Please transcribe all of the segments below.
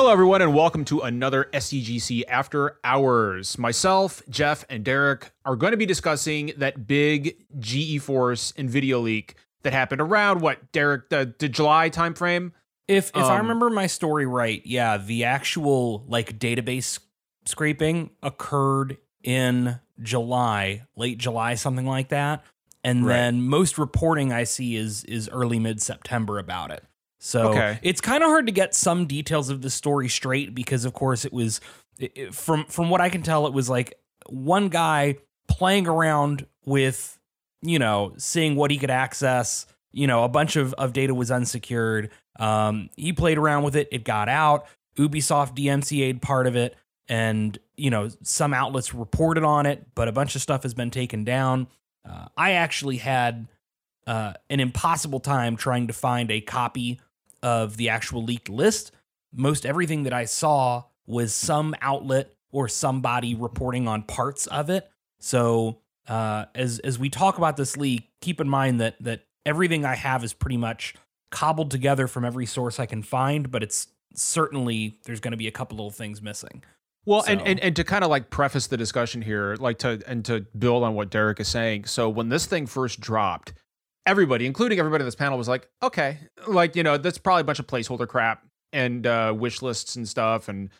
Hello, everyone, and welcome to another SCGC After Hours. Myself, Jeff, and Derek are going to be discussing that big GeForce NVIDIA leak that happened around what, Derek, the, the July timeframe? If if I Um, remember my story right, yeah, the actual like database scraping occurred in July, late July, something like that. And Right. then most reporting I see is is early mid September about it. So Okay. it's kind of hard to get some details of the story straight because of course it was it- from from what I can tell it was like one guy playing around with you know seeing what he could access. You know a bunch of, of data was unsecured. Um, he played around with it. It got out. Ubisoft dmca'd part of it and you know some outlets reported on it but a bunch of stuff has been taken down. Uh, i actually had uh, an impossible time trying to find a copy of the actual leaked list most everything that i saw was some outlet or somebody reporting on parts of it so uh, as as we talk about this leak, keep in mind that that everything I have is pretty much cobbled together from every source I can find, but it's certainly there's going to be a couple little things missing. Well, and, and and to kind of like preface the discussion here, like to and to build on what Derek is saying. So when this thing first dropped, everybody, including everybody in this panel, was like, okay, like you know, that's probably a bunch of placeholder crap and uh, wish lists and stuff, and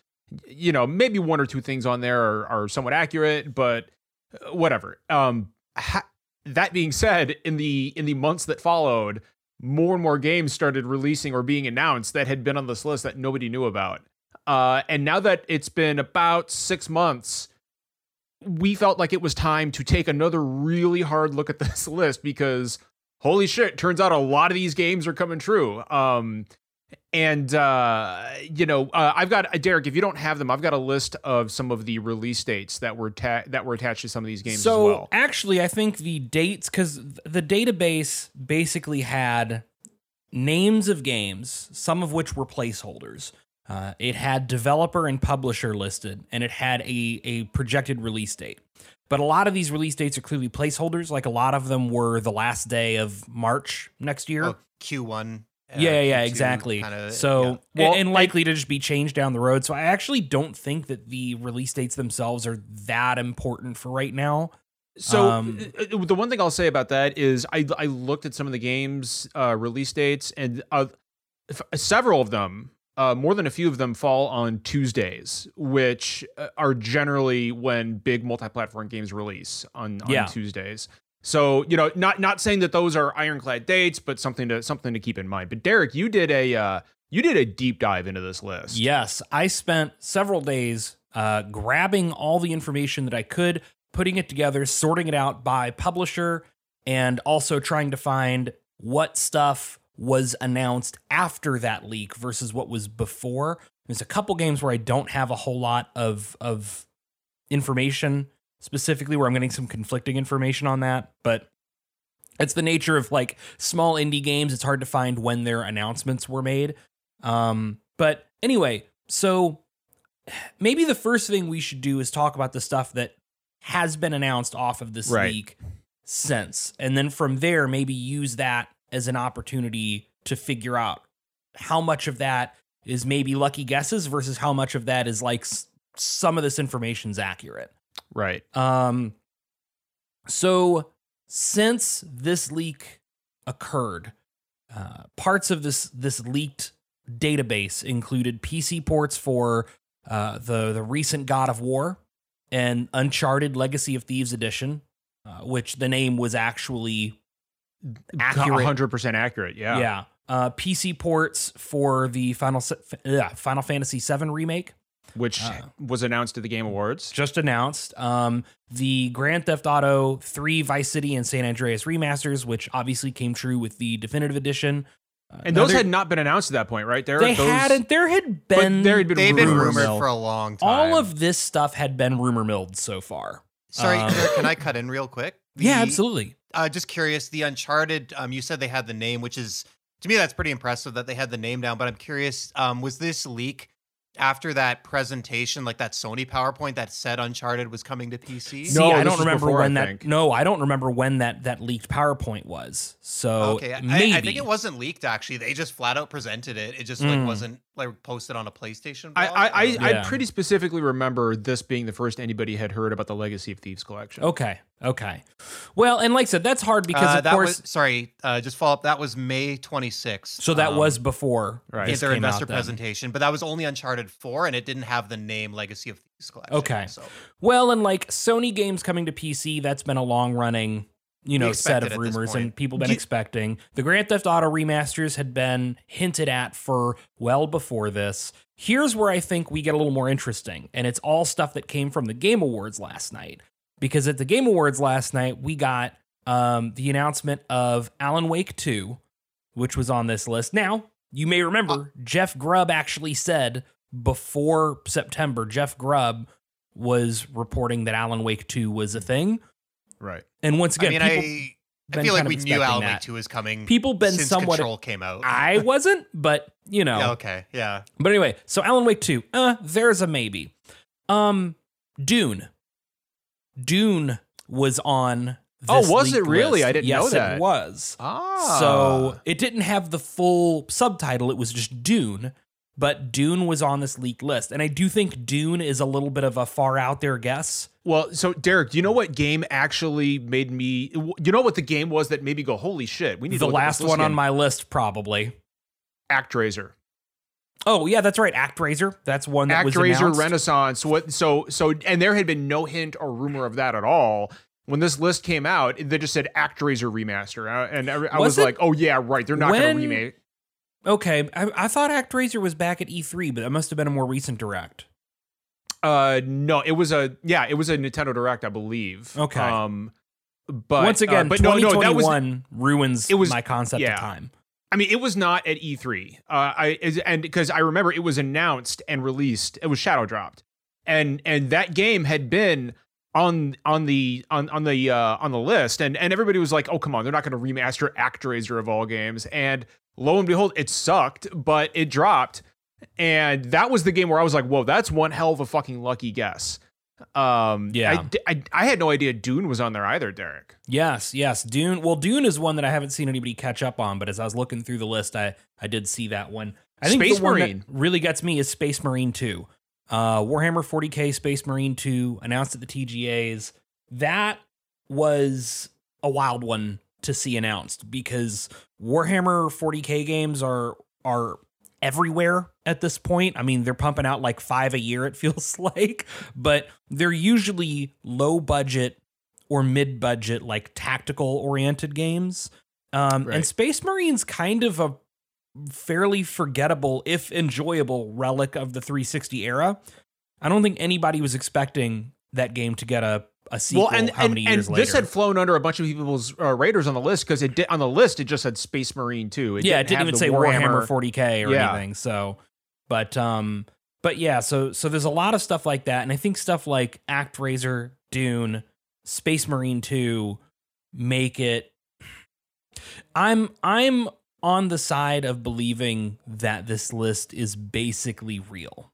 you know, maybe one or two things on there are, are somewhat accurate, but uh, whatever. Um, ha- that being said, in the in the months that followed, more and more games started releasing or being announced that had been on this list that nobody knew about. Uh, and now that it's been about six months, we felt like it was time to take another really hard look at this list because holy shit, turns out a lot of these games are coming true. Um, and uh, you know, uh, I've got uh, Derek. If you don't have them, I've got a list of some of the release dates that were ta- that were attached to some of these games so as well. actually, I think the dates because the database basically had names of games, some of which were placeholders. Uh, it had developer and publisher listed, and it had a a projected release date. But a lot of these release dates are clearly placeholders. Like a lot of them were the last day of March next year. Oh, Q1. uh, yeah, yeah, Q2 exactly. kinda, so, yeah. Well, and I- likely to just be changed down the road. So, I actually don't think that the release dates themselves are that important for right now. So Um, uh, uh, the one thing I'll say about that is I I looked at some of the games uh, release dates and uh, f- several of them, uh, more than a few of them, fall on Tuesdays, which uh, are generally when big multi-platform games release on, on Yeah. Tuesdays. So you know, not not saying that those are ironclad dates, but something to something to keep in mind. But Derek, you did a uh, you did a deep dive into this list. Yes, I spent several days uh, grabbing all the information that I could, putting it together, sorting it out by publisher, and also trying to find what stuff was announced after that leak versus what was before. There's a couple games where I don't have a whole lot of of information specifically where I'm getting some conflicting information on that, but it's the nature of like small indie games. It's hard to find when their announcements were made. Um, but anyway, so maybe the first thing we should do is talk about the stuff that has been announced off of this Right. leak since, and then from there maybe use that as an opportunity to figure out how much of that is maybe lucky guesses versus how much of that is like s- some of this information's accurate. Right. Um, so since this leak occurred, uh, parts of this this leaked database included PC ports for uh, the the recent God of War and Uncharted Legacy of Thieves edition, uh, which the name was actually accurate. hundred percent accurate. Yeah. Yeah. Uh, PC ports for the Final Se- uh, Final Fantasy VII remake Which Uh. was announced at the Game Awards. just announced. Um, the Grand Theft Auto 3 Vice City and San Andreas remasters, which obviously came true with the definitive edition. Uh, And those had not been announced at that point, right? There, they those, hadn't. There had but been there had been They've been rumors. rumored mill. for a long time. all of this stuff had been rumor milled so far. Sorry, um, can I cut in real quick? yeah, absolutely. Uh, just curious, the Uncharted. Um, you said they had the name, which is to me that's pretty impressive that they had the name down. But I'm curious, um, was this leak after that presentation, like that Sony PowerPoint that said Uncharted was coming to PC? See, No, I don't remember before, I when that. No, I don't remember when that that leaked PowerPoint was. So okay, I, maybe I think it wasn't leaked. Actually, they just flat out presented it. It just like Mm. wasn't like posted on a PlayStation. I blog? I, I, don't. I pretty specifically remember this being the first anybody had heard about the Legacy of Thieves collection. Okay. Okay. Well, and like I said, that's hard because Uh, of that course. was sorry. Uh, just follow up. That was May 26th. so that um, was before right. yeah, this their came out investor then. presentation, but that was only Uncharted 4, and it didn't have the name Legacy of Thieves collection. Okay. so Well, and like Sony games coming to PC, that's been a long running, you know, set of rumors and people been Do- expecting. The Grand Theft Auto remasters had been hinted at for well before this. Here's where I think we get a little more interesting, and it's all stuff that came from the Game Awards last night. Because at the Game Awards last night, we got um, the announcement of Alan Wake 2, which was on this list. Now, you may remember Jeff Grubb actually said before September, Jeff Grubb was reporting that Alan Wake 2 was a thing. Right. And once again, I again, mean, people, I, I feel like we knew expecting Alan. Wake 2 is coming. people been since somewhat. Control came out. I wasn't, but you know. Yeah, okay, yeah. But anyway, so Alan Wake 2, uh, there's a maybe. Um, Dune. Dune was on. Oh, was it really? list. I didn't yes, know it was. Ah. So it didn't have the full subtitle. It was just Dune, but Dune was on this leaked list, and I do think Dune is a little bit of a far out there guess. Well, so Derek, do you know what game actually made me? You know what the game was that made me go, "Holy shit!" We need The to look at last one on my list, probably. ActRaiser. Oh yeah, that's right. ActRaiser. That's one that was ActRaiser announced. Renaissance. What? So so, and there had been no hint or rumor of that at all. When this list came out, they just said ActRaiser remaster, Uh, and I, I Was was, like, "Oh yeah, right. They're not going to remake." Okay, I, I thought ActRaiser was back at E3, but that must have been a more recent direct. Uh, no, it was a yeah, it was a Nintendo Direct, I believe. Okay. Um, but Once again, uh, but no, no, that was 2021 ruins it was- my concept yeah. of time. I mean, it was not at E3. Uh, I is- and because I remember it was announced and released, it was shadow dropped, and and that game had been on on the on on the uh, on the list, and and everybody was like, oh come on, they're not going to remaster ActRaiser of all games, and lo and behold, it sucked, but it dropped, and that was the game where I was like, whoa, that's one hell of a fucking lucky guess. Um, Yeah. I had no idea Dune was on there either, Derek. Yes, yes. Dune. Well, Dune is one that I haven't seen anybody catch up on, but as I was looking through the list, I I did see that one. I think Space the one that Marine. really gets me is Space Marine 2. Uh, Warhammer 40k Space Marine 2 announced at the TGA's. That was a wild one to see announced because Warhammer 40k games are are everywhere at this point. I mean, they're pumping out like 5 a year it feels like, but they're usually low budget or mid budget like tactical oriented games. Um, Right. and Space Marine's kind of a fairly forgettable, if enjoyable, relic of the 360 era. I don't think anybody was expecting that game to get a, a sequel well, and how and, many and years this later. had flown under a bunch of people's uh, radars on the list because it did on the list it just said Space Marine too. yeah, it didn't even say Warhammer, 40k or Yeah. anything. So, but um, but yeah, so so there's a lot of stuff like that, and I think stuff like ActRaiser, Dune, Space Marine 2 make it. I'm I'm on the side of believing that this list is basically real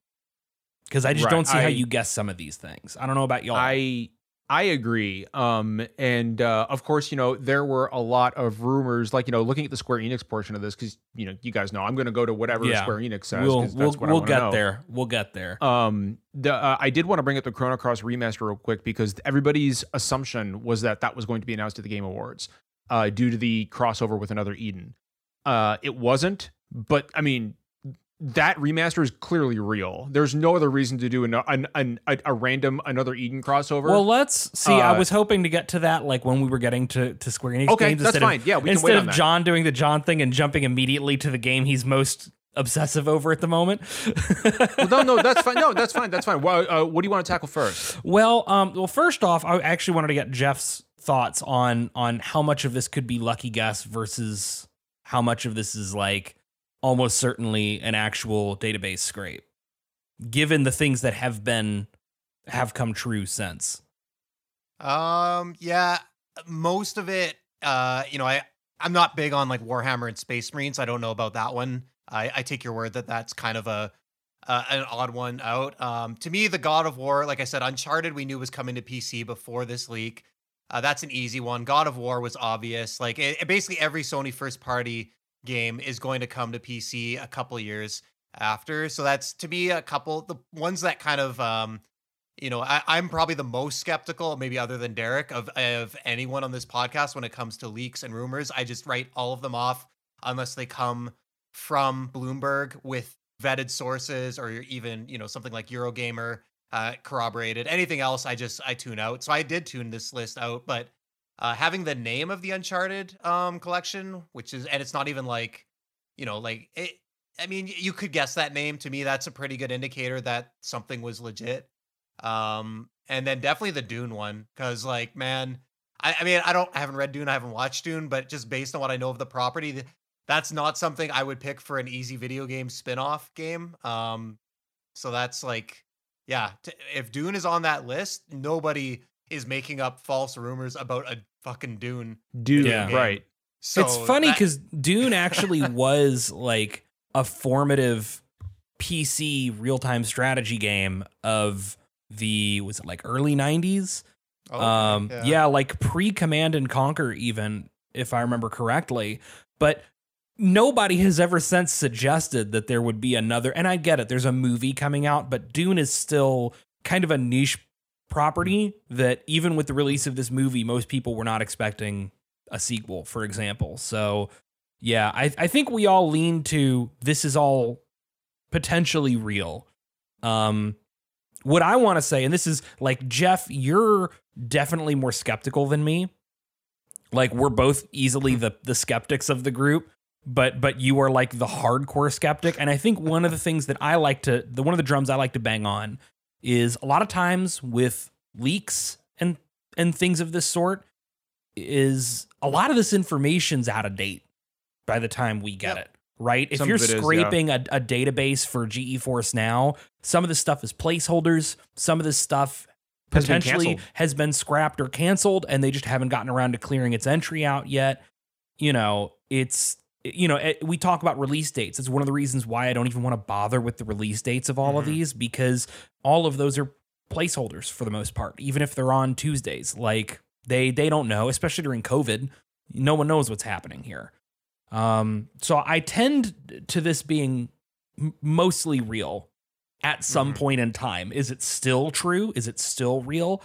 because I just Right, don't see how you guess some of these things. I don't know about y'all. I I agree. Um, and uh, of course, you know there were a lot of rumors, like you know, looking at the Square Enix portion of this, because you know you guys know I'm going to go to whatever Yeah. Square Enix says. we'll we'll, what we'll get know. there. We'll get there. Um, the uh, I did want to bring up the Chrono Cross remaster real quick because everybody's assumption was that that was going to be announced at the Game Awards, uh, due to the crossover with another Eden. Uh, it wasn't, but I mean, that remaster is clearly real. There's no other reason to do an, an, an, a, a random another Eden crossover. Well, let's see. I Uh, was hoping to get to that, like when we were getting to, to Square Enix okay, games. that's fine. Of, yeah, we can instead of. John doing the John thing and jumping immediately to the game he's most obsessive over at the moment. well, no, no, that's fine. No, that's fine. That's fine. Well, uh, what do you want to tackle first? well, um, well, first off, I actually wanted to get Jeff's thoughts on on how much of this could be lucky guess versus how much of this is like almost certainly an actual database scrape, given the things that have been have come true since. Um, yeah, most of it. Uh, you know, I I'm not big on like Warhammer and Space Marines. I don't know about that one. I I take your word that that's kind of a uh, an odd one out. Um, to me, the God of War, like I said, Uncharted, we knew was coming to PC before this leak. Uh, that's an easy one. God of War was obvious. Like it, it- basically every Sony first party game is going to come to PC a couple years after. So that's to me a couple the ones that kind of um you know, I, I'm probably the most skeptical, maybe other than Derek, of of anyone on this podcast when it comes to leaks and rumors. I just write all of them off unless they come from Bloomberg with vetted sources or even, you know, something like Eurogamer uh, corroborated. Anything else, I just I tune out. So I did tune this list out, but uh, having the name of the Uncharted um, collection, which is, and it's not even like, you know, like it. I mean, you could guess that name. To me, that's a pretty good indicator that something was legit. Um, and then definitely the Dune one, because like, man, I, I mean, I don't, I haven't read Dune, I haven't watched Dune, but just based on what I know of the property, that's not something I would pick for an easy video game spin-off game. Um, so that's like, yeah, t- if Dune is on that list, nobody is making up false rumors about a fucking Dune. Dude, Yeah. right. So it's funny that- because Dune actually was like a formative PC real time strategy game of the was it like early 90s? Oh, okay, um yeah. like pre Command and Conquer even if I remember correctly. But nobody has ever since suggested that there would be another and I get it there's a movie coming out but Dune is still kind of a niche property that even with the release of this movie most people were not expecting a sequel for example. So yeah, I I think we all lean to this is all potentially real. Um what I want to say and this is like Jeff you're definitely more skeptical than me. Like we're both easily the the skeptics of the group, but but you are like the hardcore skeptic and I think one of the things that I like to the one of the drums I like to bang on is a lot of times with leaks and and things of this sort is a lot of this information's out of date by the time we get Yep. it right if Some you're it is, yeah. scraping a, a database for GeForce now some of this stuff is placeholders some of this stuff Has been potentially canceled. has been scrapped or canceled and they just haven't gotten around to clearing its entry out yet you know it's you know we talk about release dates. It's one of the reasons why i don't even want to bother with the release dates of all of Mhm. these because all of those are placeholders for the most part even if they're on tuesdays. Like they they don't know especially during covid. No one knows what's happening here. Um so i tend to this being mostly real at some Mhm. point in time. Is it still true? Is it still real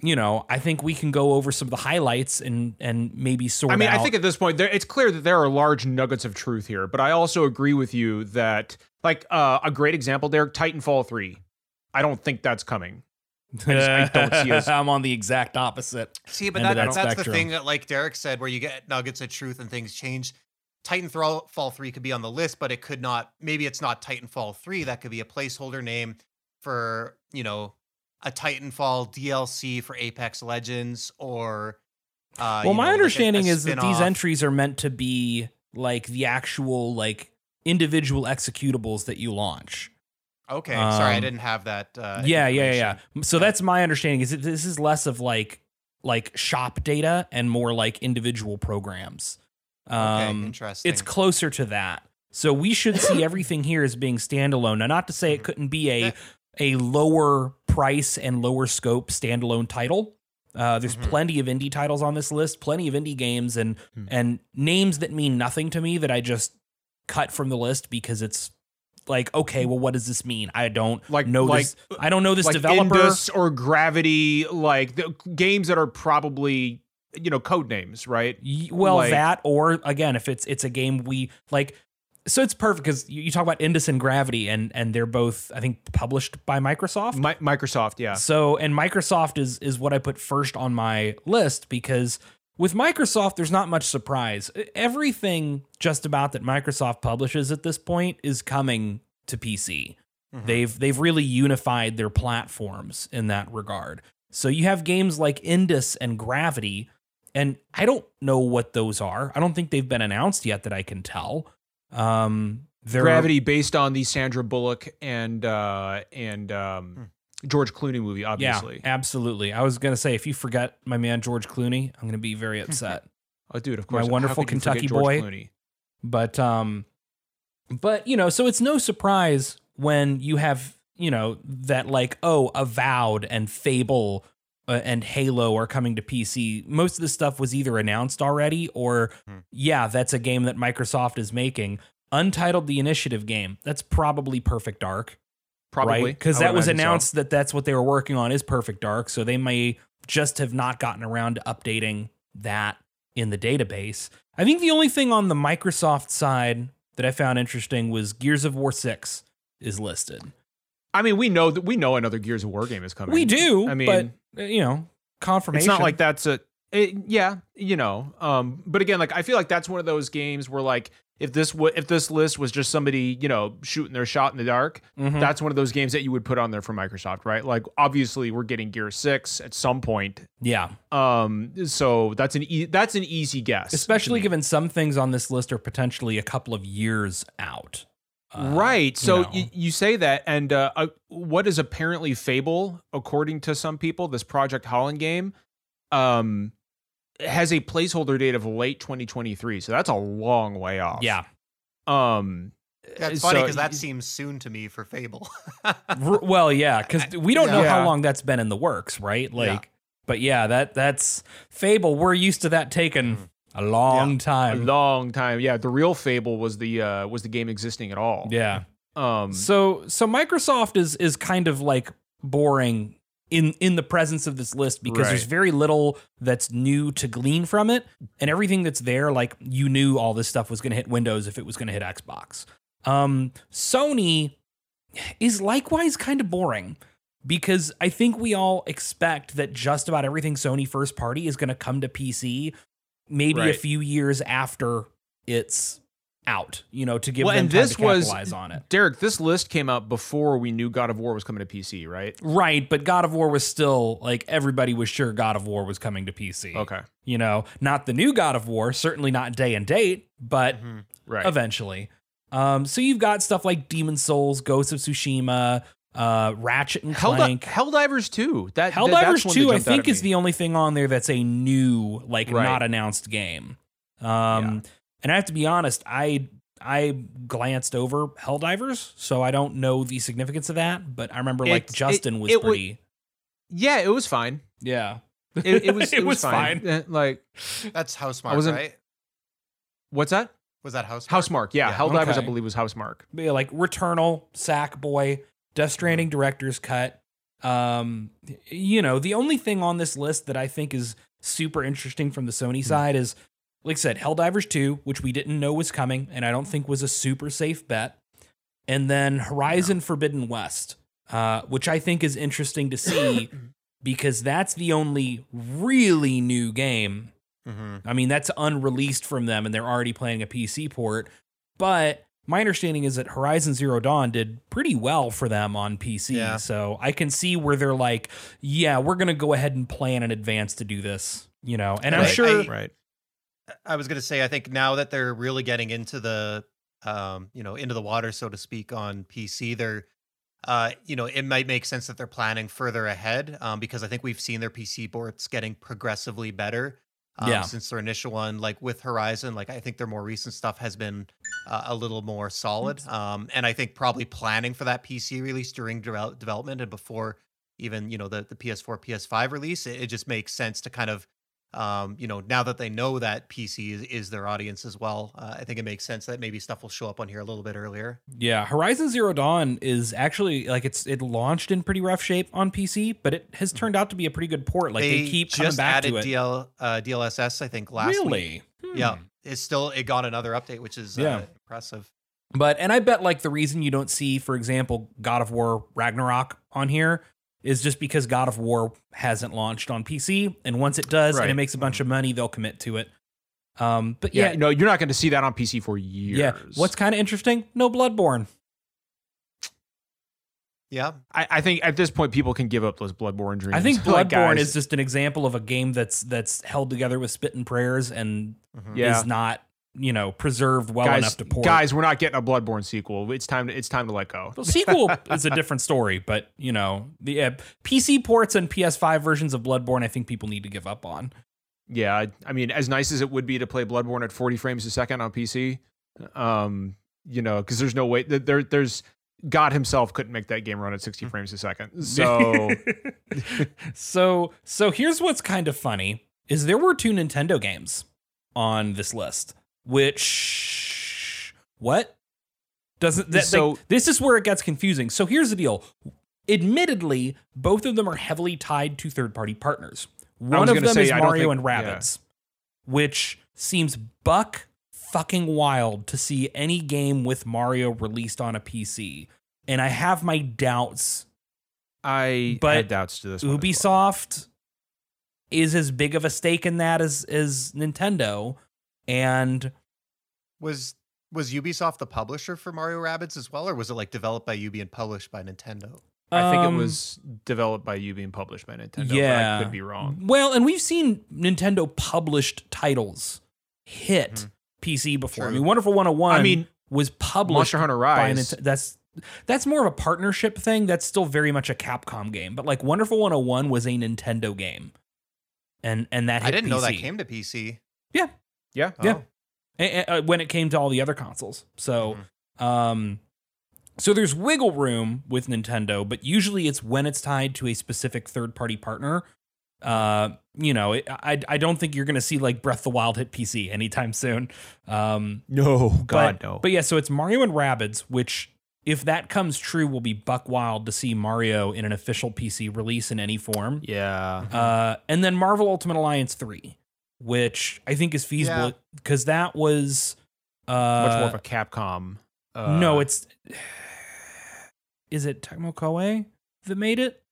you know i think we can go over some of the highlights and and maybe sort I mean, I think at this point, there, it's clear that there are large nuggets of truth here. But I also agree with you that, like, uh, a great example there, Titanfall three. I don't think that's coming. I just- I don't see us- I'm on the exact opposite. See, but end that, that that's spectrum. the thing that, like Derek said, where you get nuggets of truth and things change. Titanfall 3 could be on the list, but it could not. Maybe it's not Titanfall 3. That could be a placeholder name for, you know, a Titanfall DLC for Apex Legends or. Uh, well, my know, like a- a understanding is that these entries are meant to be like the actual like individual executables that you launch. Okay, sorry, I um, didn't have that. Uh, yeah, yeah, yeah. So that's my understanding. Is that this is less of like like shop data and more like individual programs. Okay, Um, interesting. it's closer to that. So we should see everything here as being standalone. Now, not to say it couldn't be a. a lower price and lower scope standalone title. Uh, there's Mhm. plenty of indie titles on this list, plenty of indie games, and Hmm. and names that mean nothing to me that I just cut from the list because it's like, okay, well, what does this mean? I don't Like- know like- this. I don't know this like developer. Indus or Gravity, like the games that are probably you know code names, right? Well, Like- that or again, if it's it's a game we like, so it's perfect because you, you talk about Indus and Gravity, and and they're both I think published by Microsoft. Mi- Microsoft, yeah. So and Microsoft is is what I put first on my list because with Microsoft there's not much surprise. Everything just about that Microsoft publishes at this point is coming to PC. Mhm. They've they've really unified their platforms in that regard. So you have games like Indus and Gravity, and I don't know what those are. I don't think they've been announced yet that I can tell. Um, they're- Gravity based on the Sandra Bullock and uh and um George Clooney movie, obviously. Yeah, absolutely. I was gonna say if you forget my man George Clooney, I'm gonna be very upset. Oh, dude, of course. my wonderful could you forget Kentucky boy. Clooney? but um, but you know, so it's no surprise when you have you know that like oh, Avowed and Fable. Uh, and Halo are coming to PC. Most of this stuff was either announced already or, Hmm. yeah, that's a game that Microsoft is making. Untitled the initiative game. That's probably Perfect Dark. Probably because would that was imagine so. announced that that's what they were working on is Perfect Dark. So they may just have not gotten around to updating that in the database. I think the only thing on the Microsoft side that I found interesting was Gears of War Six is listed. I mean, we know that we know another Gears of War game is coming. We do, I mean, but uh, you know, confirmation. it's not like that's a it, yeah, you know. Um, but again, like I feel like that's one of those games where like if this w- if this list was just somebody you know shooting their shot in the dark, Mhm. that's one of those games that you would put on there for Microsoft, right? Like obviously we're getting Gear Six at some point. yeah, Um, so that's an e- that's an easy guess, especially given some things on this list are potentially a couple of years out. Uh, right. So know. you, you say that, and uh, uh, what is apparently Fable, according to some people, this Project Holland game, um, has a placeholder date of late 2023. So that's a long way off. yeah, Um, That's funny because that seems soon to me for Fable. R- well, yeah, because we don't know how long that's been in the works, right? Like, Yeah. but yeah, that that's Fable. We're used to that taking Mm. A long a time. A long time. Yeah, the real Fable was the uh, was the game existing at all. yeah. Um, So so Microsoft is is kind of like boring in in the presence of this list because there's very little that's new to glean from it, and everything that's there, like you knew all this stuff was going to hit Windows if it was going to hit Xbox. Um, Sony is likewise kind of boring because I think we all expect that just about everything Sony first party is going to come to PC maybe a few years after it's out, you know, to give well, them and this was on it. Derek. This list came out before we knew God of War was coming to PC, right? Right, but God of War was still like everybody was sure God of War was coming to PC. Okay, You know, not the new God of War, certainly not day and date, but Mhm. right. eventually. Um, so you've got stuff like Demon's Souls, Ghosts of Tsushima, uh, Ratchet and Hell, Clank. Helldivers 2. That, that- Helldivers that 2, I think, at is the only thing on there that's a new, like Right. not announced game. Um, and I have to be honest, I I glanced over Helldivers, so I don't know the significance of that, but I remember like It's- it- Justin was it wa- pretty Yeah, it was fine. Yeah. It, it was. It It, was, was fine. Eh, Like, That's Housemarque, wasn't- right? what's that? Was that Housemarque? Housemarque. Yeah, Yeah. Helldivers, I believe, was Housemarque. But yeah, like Returnal, Sackboy, Death Stranding director's cut. Um, you know, the only thing on this list that I think is super interesting from the Sony side is, like I said, Helldivers 2, which we didn't know was coming, and I don't think was a super safe bet. And then Horizon Forbidden West, uh, which I think is interesting to see because that's the only really new game hmm I mean, that's unreleased from them and they're already playing a PC port. But my understanding is that Horizon Zero Dawn did pretty well for them on PC. Yeah. So I can see where they're like, yeah, we're going to go ahead and plan in advance to do this, you know. And I'm sure I- Right. I was gonna say, I think now that they're really getting into the, um, you know, into the water, so to speak, on PC, they're, uh, you know, it might make sense that they're planning further ahead, um, because I think we've seen their PC boards getting progressively better. Um, Yeah. Since their initial one, like with Horizon, like I think their more recent stuff has been uh, a little more solid. Um, and I think probably planning for that PC release during devel- development and before even you know the the PS4, PS5 release, it, it just makes sense to kind of um, you know, now that they know that PC is, is their audience as well, uh, I think it makes sense that maybe stuff will show up on here a little bit earlier. Yeah, Horizon Zero Dawn is actually like it's it launched in pretty rough shape on PC, but it has turned out to be a pretty good port. Like they, keep coming just back added to it. DL, uh, DLSS, I think, last week. really? Yeah, Hmm. it's still it got another update, which is Yeah. uh, impressive. But and I bet like the reason you don't see, for example, God of War Ragnarok on here is just because God of War hasn't launched on PC, and once it does and it makes a bunch of money, they'll commit to it. Um, but Yeah, yeah, no, you're not going to see that on PC for years. yeah. What's kind of interesting? No Bloodborne. Yeah, I, I think at this point people can give up those Bloodborne dreams. I think Bloodborne Like, guys, is just an example of a game that's that's held together with spit and prayers and Mhm. Yeah. is not you know preserved well guys, enough to port. guys, we're not getting a Bloodborne sequel. It's time to it's time to let go. The sequel is a different story, but you know the uh, PC ports and PS5 versions of Bloodborne, I think people need to give up on. Yeah, I, mean, as nice as it would be to play Bloodborne at 40 frames a second on PC, um, you know, because there's no way that there there's God himself couldn't make that game run at 60 frames a second. So so so here's what's kind of funny is there were two Nintendo games on this list, which what Doesn't that, So- like, this is where it gets confusing. So here's the deal. Admittedly, both of them are heavily tied to third-party partners. One of them say, is Mario think- and Rabbids, which seems buck fucking wild to see any game with Mario released on a PC. And I have my doubts. I But had doubts to this. one as well. Ubisoft is as big of a stake in that as as Nintendo, and Was was Ubisoft the publisher for Mario Rabbids as well, or was it like developed by Ubi and published by Nintendo? I think um, it was developed by Ubi and published by Nintendo. Yeah. but I could be wrong. Well, and we've seen Nintendo published titles hit PC before. I mean, Wonderful 101 I mean, was published Monster Hunter by Rise. Nintendo. That's that's more of a partnership thing. That's still very much a Capcom game. But like Wonderful 101 was a Nintendo game. And and that hit I didn't know that came to PC. yeah, Yeah. Oh. A- a- uh, when it came to all the other consoles. So, Mm-hmm. um, so there's wiggle room with Nintendo, but usually it's when it's tied to a specific third party partner. Uh, you know, it, I I don't think you're gonna see like Breath of the Wild hit PC anytime soon. Um, no, God but, no. But yeah, so it's Mario and Rabbids, which if that comes true, will be buck wild to see Mario in an official PC release in any form. yeah, Uh, and then Marvel Ultimate Alliance 3, which I think is feasible Yeah. because that was uh, much more of a Capcom. Uh, no, it's is it Tecmo Koei that made it?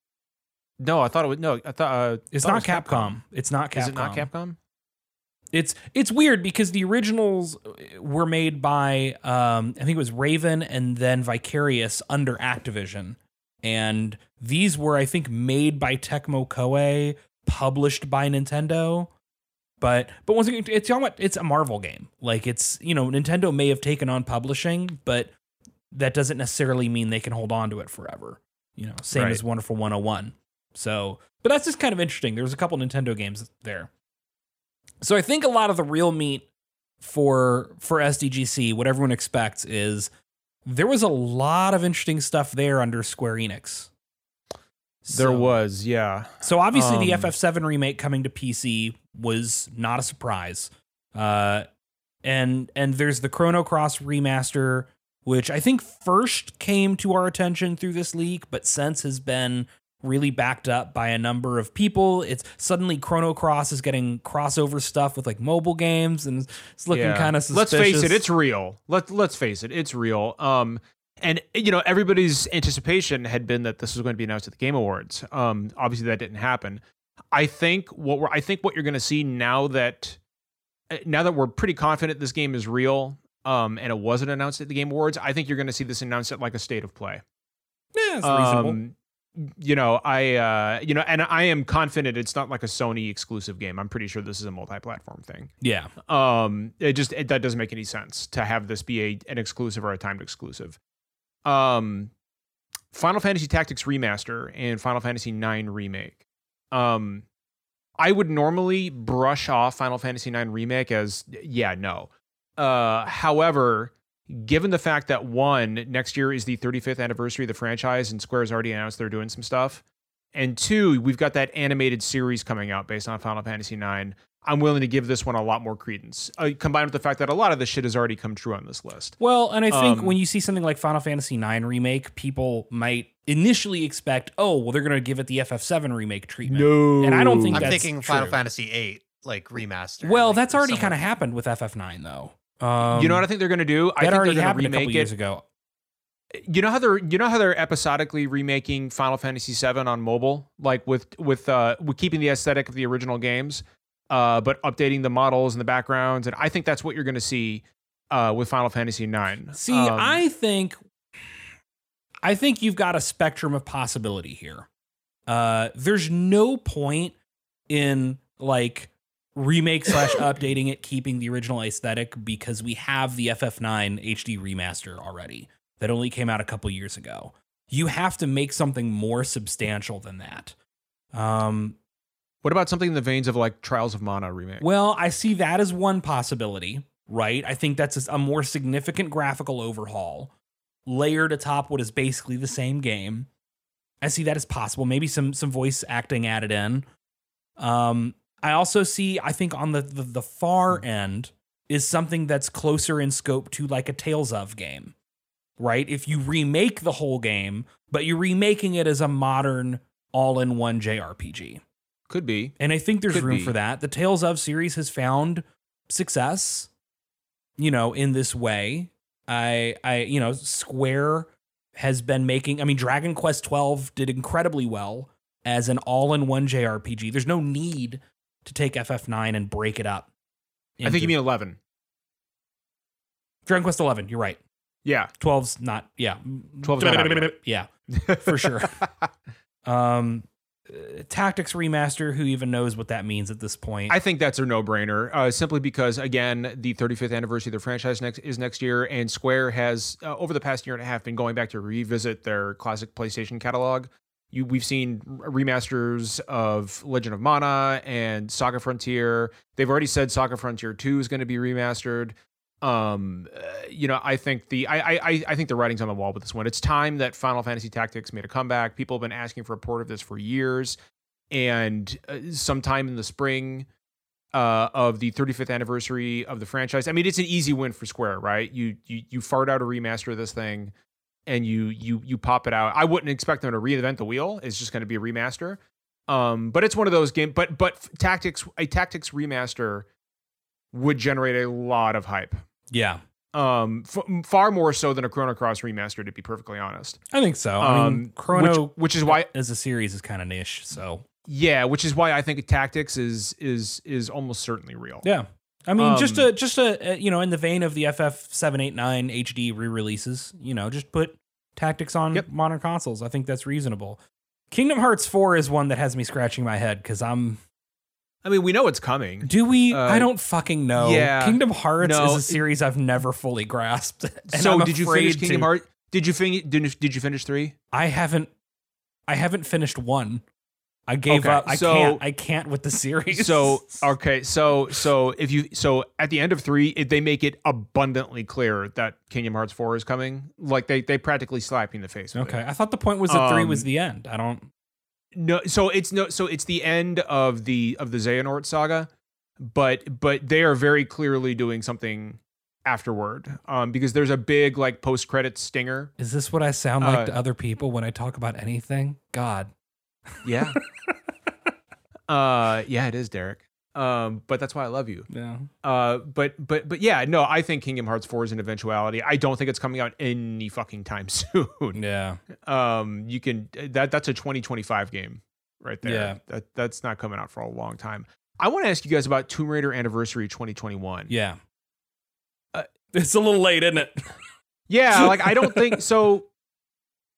no. I thought it was no. I thought uh, It's thought not it was Capcom. It's not Capcom. Is it not Capcom? It's it's weird because the originals were made by um, I think it was Raven and then Vicarious under Activision, and these were I think made by Tecmo Koei, published by Nintendo. But but once again, it's it's a Marvel game. Like it's you know Nintendo may have taken on publishing, but that doesn't necessarily mean they can hold on to it forever. You know, same Right. as Wonderful 101. So, but that's just kind of interesting. There's a couple Nintendo games there. So I think a lot of the real meat for for SDGC, what everyone expects is there was a lot of interesting stuff there under Square Enix. There was, yeah. so obviously the Um, FF7 remake coming to PC was not a surprise. Uh and and there's the Chrono Cross remaster which I think first came to our attention through this leak but since has been really backed up by a number of people. It's suddenly Chrono Cross is getting crossover stuff with like mobile games and it's looking Yeah. kind of suspicious. Let's face it, it's real. Let let's face it, it's real. Um, and you know everybody's anticipation had been that this was going to be announced at the Game Awards. Um, obviously that didn't happen. I think what we're I think what you're going to see now that uh, now that we're pretty confident this game is real. Um, and it wasn't announced at the Game Awards. I think you're going to see this announced at like a state of play. yeah, it's reasonable. Um, you know, I uh, you know, and I am confident it's not like a Sony exclusive game. I'm pretty sure this is a multi-platform thing. yeah. Um, it just it, that doesn't make any sense to have this be a an exclusive or a timed exclusive. Um, Final Fantasy Tactics Remaster and Final Fantasy IX Remake. Um, I would normally brush off Final Fantasy IX Remake as yeah, no. Uh, however, given the fact that one next year is the 35th anniversary of the franchise and Square's already announced they're doing some stuff, and two, we've got that animated series coming out based on Final Fantasy IX. I'm willing to give this one a lot more credence, uh, combined with the fact that a lot of this shit has already come true on this list. Well, and I think Um, when you see something like Final Fantasy IX remake, people might initially expect, oh, well, they're going to give it the FF7 remake treatment. No, And I don't think I'm that's thinking Final. Fantasy VIII, like remaster. Well, like, that's already kind of happened with FF9, though. Um, you know what I think they're going to do? I that think already they're going happened to a couple remake years it. ago. You know how they're you know how they're episodically remaking Final Fantasy VII on mobile, like with with uh with keeping the aesthetic of the original games, uh, but updating the models and the backgrounds, and I think that's what you're going to see uh with Final Fantasy IX. See, Um, I think, I think you've got a spectrum of possibility here. Uh, there's no point in like remake slash updating it, keeping the original aesthetic because we have the FF9 HD remaster already that only came out a couple years ago. You have to make something more substantial than that. Um, what about something in the veins of like Trials of Mana remake? well, I see that as one possibility, right? I think that's a more significant graphical overhaul layered atop what is basically the same game. I see that as possible. Maybe some some voice acting added in. Um, I also see, I think on the, the the far end is something that's closer in scope to like a Tales of game. right? If you remake the whole game, but you're remaking it as a modern all-in-one JRPG. Could be. And I think there's Could room be. for that. The Tales of series has found success, you know, in this way. I I you know, Square has been making I mean Dragon Quest 12 did incredibly well as an all-in-one JRPG. There's no need to take FF9 and break it up. I think you mean 11. Dragon Quest 11, you're right. Yeah. 12's not yeah. 12's not. Yeah. For sure. Um uh, Tactics remaster, who even knows what that means at this point? I think that's a no-brainer. Uh, simply because, again, the 35th anniversary of the franchise next is next year, and Square has uh, over the past year and a half been going back to revisit their classic PlayStation catalog. You, we've seen remasters of Legend of Mana and Saga Frontier. They've already said Saga Frontier 2 is going to be remastered. Um, uh, you know, I think the I, I I think the writing's on the wall with this one. It's time that Final Fantasy Tactics made a comeback. People have been asking for a port of this for years, and uh, sometime in the spring uh, of the 35th anniversary of the franchise. I mean, it's an easy win for Square, right? You you you fart out a remaster of this thing, and you you you pop it out. I wouldn't expect them to reinvent the wheel. It's just going to be a remaster. Um, but it's one of those game. But but tactics a tactics remaster would generate a lot of hype. Yeah. Um, f- far more so than a Chrono Cross remaster, to be perfectly honest. I think so. I mean, Um, Chrono which, which is why as a series is kind of niche. So yeah, which is why I think tactics is is is almost certainly real. yeah, I mean, just Um, a just a you know, in the vein of the FF seven eight nine HD re releases, you know, just put tactics on Yep. modern consoles. I think that's reasonable. Kingdom Hearts four is one that has me scratching my head because I'm. I mean, we know it's coming. Do we? Uh, I don't fucking know. yeah. Kingdom Hearts No, is a series I've never fully grasped. so did you finish Kingdom. Hearts? Did you finish? Did, did you finish three? I haven't. I haven't finished one. I gave Okay, up. I so- can't. I can't with the series. So okay, so so if you so at the end of three, it, they make it abundantly clear that Kingdom Hearts four is coming. Like they they practically slap you in the face. Okay, It. I thought the point was that three was Um, the end. I don't. No, so it's no, so it's the end of the of the Xehanort saga, but but they are very clearly doing something afterward. Um, because there's a big like post credit stinger. Is this what I sound like Uh, to other people when I talk about anything? God. Yeah. uh, yeah, it is, Derek. Um, but that's why I love you. Yeah. Uh, but but but yeah, no, I think Kingdom Hearts 4 is an eventuality. I don't think it's coming out any fucking time soon. Yeah. um, you can that that's a 2025 game right there. Yeah. That that's not coming out for a long time. I want to ask you guys about Tomb Raider Anniversary 2021. Yeah. Uh, it's a little late, isn't it? Yeah, like I don't think so.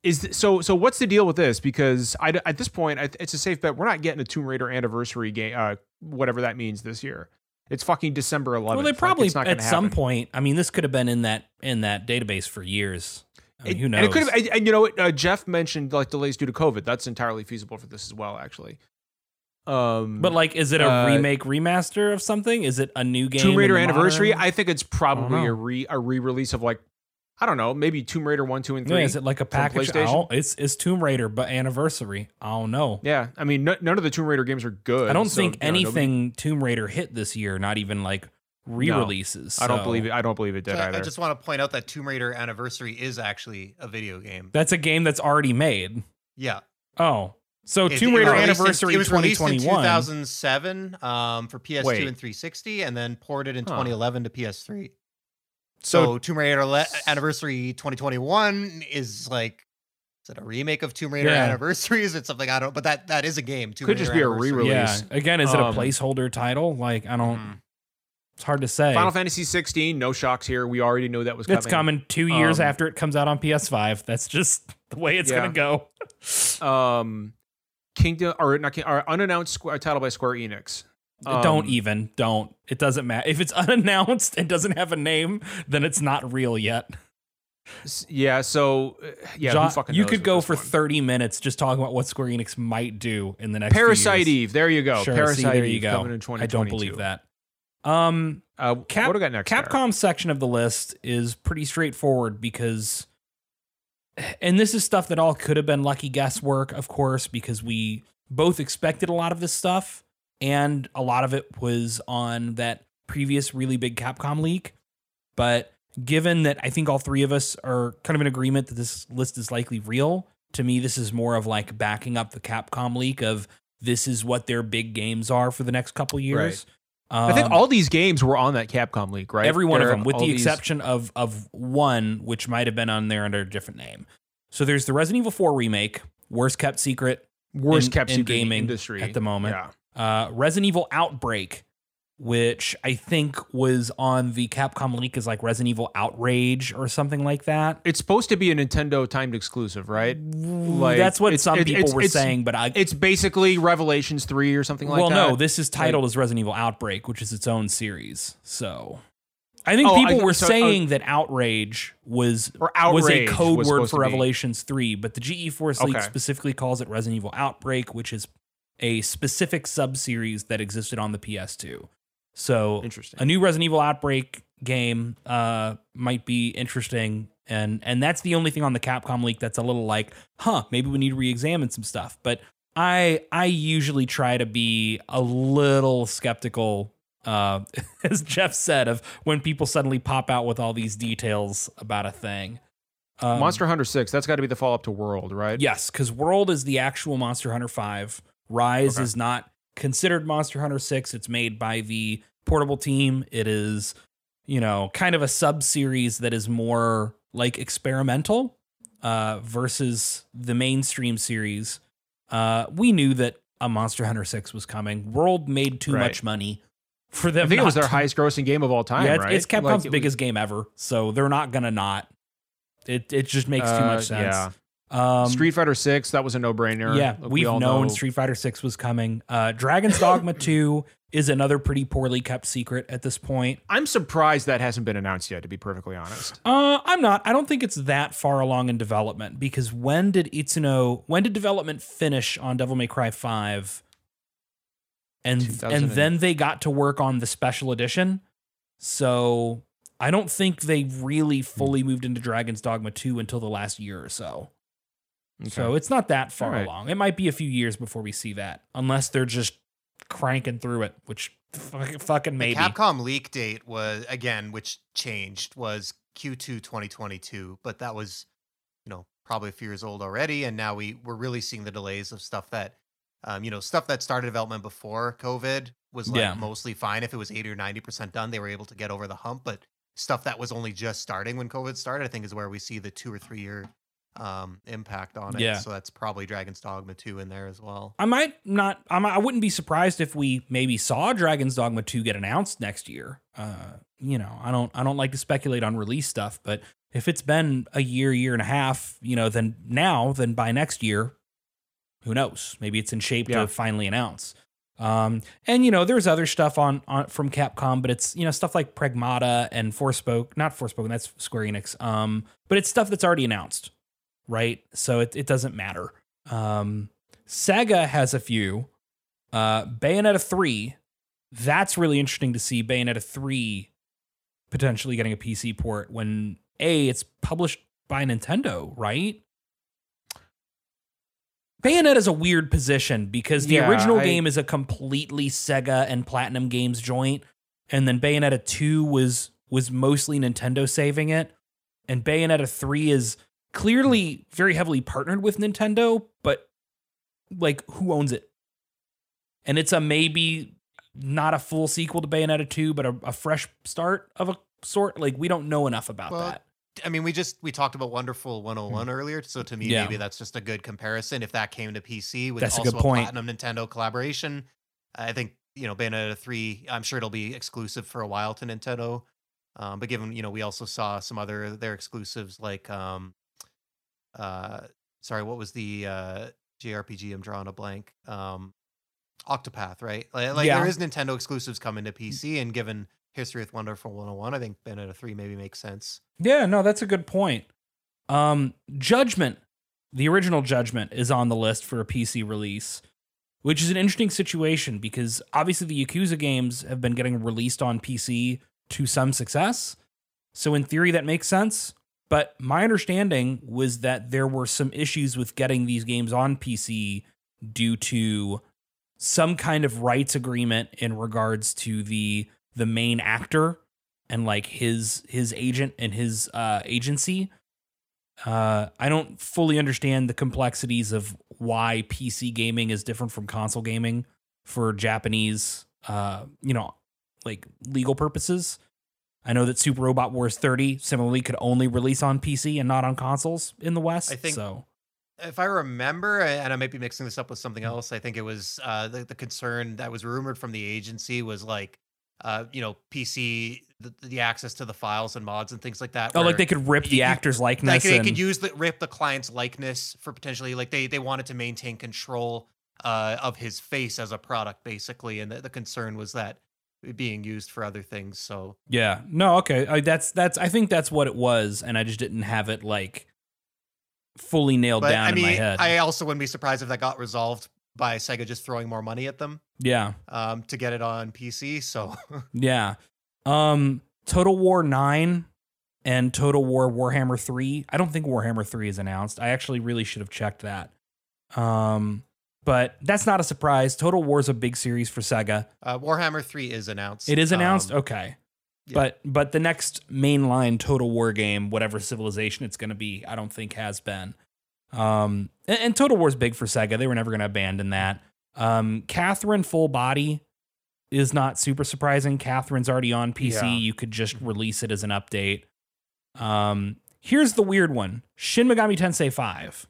Is so so? What's the deal with this? Because I, at this point, I, it's a safe bet. We're not getting a Tomb Raider Anniversary game, uh, whatever that means this year. It's fucking December 11th. well, they Like, probably not at some happen. point. I mean, this could have been in that in that database for years. I mean, It- who knows? And it could have, and, and you know? Uh, Jeff mentioned like delays due to COVID. That's entirely feasible for this as well, actually. Um, but like, is it a uh, remake remaster of something? Is it a new game? Tomb Raider Anniversary, modern- I think it's probably a re a re release of like I don't know, maybe Tomb Raider one, two, and Yeah, three. is it like a from package? I PlayStation? don't- It's it's Tomb Raider, but anniversary. I don't know. yeah, I mean, n- none of the Tomb Raider games are good. I don't so, think you know, nobody- anything Tomb Raider hit this year. Not even like re-releases. I don't believe it. I don't believe it did So I- either. I just want to point out that Tomb Raider Anniversary is actually a video game. That's a game that's already made. Yeah. Oh, so It- Tomb Raider was released in- Anniversary it was released in 2007 um, for PS2 Wait. and 360, and then ported in Huh. 2011 to PS3. So- So, Tomb Raider Le- Anniversary 2021 is like, is it a remake of Tomb Raider Yeah. Anniversary? Is it something I don't? But that that is a game. Tomb Could just be a re-release. Yeah. Again, is it a Um, placeholder title? Like I don't. Mhm. It's hard to say. Final Fantasy 16, no shocks here. We already knew that was coming. it's coming two years Um, after it comes out on PS5. That's just the way it's Yeah. gonna go. Um, Kingdom or not? King- Or unannounced squ- title by Square Enix. Don't Um, even. Don't. It doesn't matter if it's unannounced and doesn't have a name. Then it's not real yet. Yeah. So uh, yeah, Jo- who fucking you could go for one? 30 minutes just talking about what Square Enix might do in the next Parasite. Eve. There you go. Sure, Parasite see, there Eve you go. coming in I don't believe that. Um, Uh, Cap- what do we got next? Capcom's section of the list is pretty straightforward because, and this is stuff that all could have been lucky guesswork, of course, because we both expected a lot of this stuff, and a lot of it was on that previous really big Capcom leak. But given that I think all three of us are kind of in agreement that this list is likely real, to me, this is more of like backing up the Capcom leak of this is what their big games are for the next couple years. I think Um, all these games were on that Capcom leak, right? every one of them, with the these- exception of of one, which might have been on there under a different name. So there's the Resident Evil 4 remake, worst kept secret worst in- kept in secret gaming industry at the moment. Yeah. Uh, Resident Evil Outbreak, which I think was on the Capcom leak as like Resident Evil Outrage or something like that. It's supposed to be a Nintendo timed exclusive, right? Like, That's what some people it's- were it's- saying, but I. It's basically Revelations 3 or something like well, that. Well, no, this is titled as Resident Evil Outbreak, which is its own series. So. I think Oh, people I- were so- oh- saying that outrage was Or was a code was word for be. Revelations 3, but the GeForce League Okay. specifically calls it Resident Evil Outbreak, which is a specific sub-series that existed on the PS2. So Interesting. a new Resident Evil Outbreak game uh, might be interesting, and and that's the only thing on the Capcom leak that's a little like, huh, maybe we need to re-examine some stuff. But I I usually try to be a little skeptical, uh, as Jeff said, of when people suddenly pop out with all these details about a thing. Um, Monster Hunter 6, that's got to be the follow up to World, right? Yes, because World is the actual Monster Hunter 5. Rise Okay. is not considered Monster Hunter 6. It's made by the portable team. It is, you know, kind of a sub series that is more like experimental uh, versus the mainstream series. Uh, we knew that a Monster Hunter 6 was coming. World made too Right. much money for them. I think it was their to- highest grossing game of all time, yeah, it's, right? it's Capcom's Like, it was- biggest game ever, so they're not gonna not. It it just makes too uh, much sense. Yeah. Um, Street Fighter 6, that was a no brainer. yeah, we've known Street Fighter 6 was coming. Uh, Dragon's Dogma 2 is another pretty poorly kept secret at this point. I'm surprised that hasn't been announced yet, to be perfectly honest. Uh, I'm not. I don't think it's that far along in development because when did Itsuno, when did development finish on Devil May Cry 5? And and- then they got to work on the special edition. So I don't think they really fully moved into Dragon's Dogma 2 until the last year or so. So it's not that far All right. along. It might be a few years before we see that, unless they're just cranking through it, which fucking, fucking The maybe. Capcom leak date was again, which changed, was Q2 2022, but that was, you know, probably a few years old already, and now we we're really seeing the delays of stuff that, um, you know, stuff that started development before COVID was like Yeah. mostly fine. If it was 80 or 90 percent done, they were able to get over the hump. But stuff that was only just starting when COVID started, I think, is where we see the two or three year um impact on it. Yeah. So that's probably Dragon's Dogma 2 in there as well. I might not. I, might, I wouldn't be surprised if we maybe saw Dragon's Dogma 2 get announced next year. Uh, you know, I don't. I don't like to speculate on release stuff, but if it's been a year, year and a half, you know, then now, then by next year, who knows? Maybe it's in shape Yeah. to finally announce. Um, and you know, there's other stuff on, on from Capcom, but it's you know stuff like Pragmata and Forspoke, not Forspoken, that's Square Enix. Um, but it's stuff that's already announced, right? So it it doesn't matter. Um, Sega has a few. Uh, Bayonetta 3, that's really interesting to see Bayonetta 3 potentially getting a PC port when A, it's published by Nintendo, right? Bayonetta is a weird position because the Yeah, original I- game is a completely Sega and Platinum Games joint, and then Bayonetta 2 was was mostly Nintendo saving it, and Bayonetta 3 is clearly very heavily partnered with Nintendo, but like who owns it? And it's a maybe not a full sequel to Bayonetta 2, but a, a fresh start of a sort. Like we don't know enough about Well, that. I mean, we just we talked about Wonderful 101 earlier, so to me. Yeah. maybe that's just a good comparison. If that came to PC with That's a good point. platinum Nintendo collaboration, I think you know Bayonetta 3. I'm sure it'll be exclusive for a while to Nintendo. Um, but given you know, we also saw some other their exclusives like um, uh, sorry, what was the uh JRPG? I'm drawing a blank. Um, Octopath, right? Like, like Yeah. there is Nintendo exclusives coming to PC, and given history with Wonderful 101, I think Bayonetta 3 maybe makes sense. Yeah, no, that's a good point. Um, Judgment, the original Judgment, is on the list for a PC release, which is an interesting situation because obviously the Yakuza games have been getting released on PC to some success. So in theory, that makes sense. But my understanding was that there were some issues with getting these games on PC due to some kind of rights agreement in regards to the the main actor and like his his agent and his uh, agency. Uh, I don't fully understand the complexities of why PC gaming is different from console gaming for Japanese, uh, you know, like legal purposes. I know that Super Robot Wars 30 similarly could only release on PC and not on consoles in the West. I think- so. if I remember, and I might be mixing this up with something else, I think it was uh, the, the concern that was rumored from the agency was like, uh, you know, PC, the, the access to the files and mods and things like that. Oh, like they could rip the you- actor's likeness. like they and, could use the rip the client's likeness for potentially like they they wanted to maintain control uh, of his face as a product basically, and the, the concern was that being used for other things. So Yeah. No, okay. I, that's that's I think that's what it was and I just didn't have it like fully nailed but down I in my mean, head. I also wouldn't be surprised if that got resolved by Sega just throwing more money at them yeah. um, to get it on PC. So Yeah. Um Total War 9 and Total War Warhammer 3. I don't think Warhammer 3 is announced. I actually really should have checked that. Um but that's not a surprise. Total War is a big series for Sega. uh, Warhammer Three is announced. It is announced. Um, okay. yeah. But but the next mainline Total War game, whatever civilization it's going to be, I don't think has been. Um, and, and Total War's big for Sega. They were never going to abandon that. Um, Catherine Full Body is not super surprising. Catherine's already on PC. Yeah. You could just release it as an update. Um, here's the weird one: Shin Megami Tensei Five.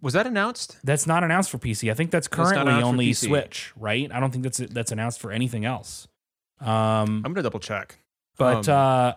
Was that announced? That's not announced for PC. I think that's currently announced only Switch, right? I don't think that's that's announced for anything else. Um, I'm gonna double check. But Um, uh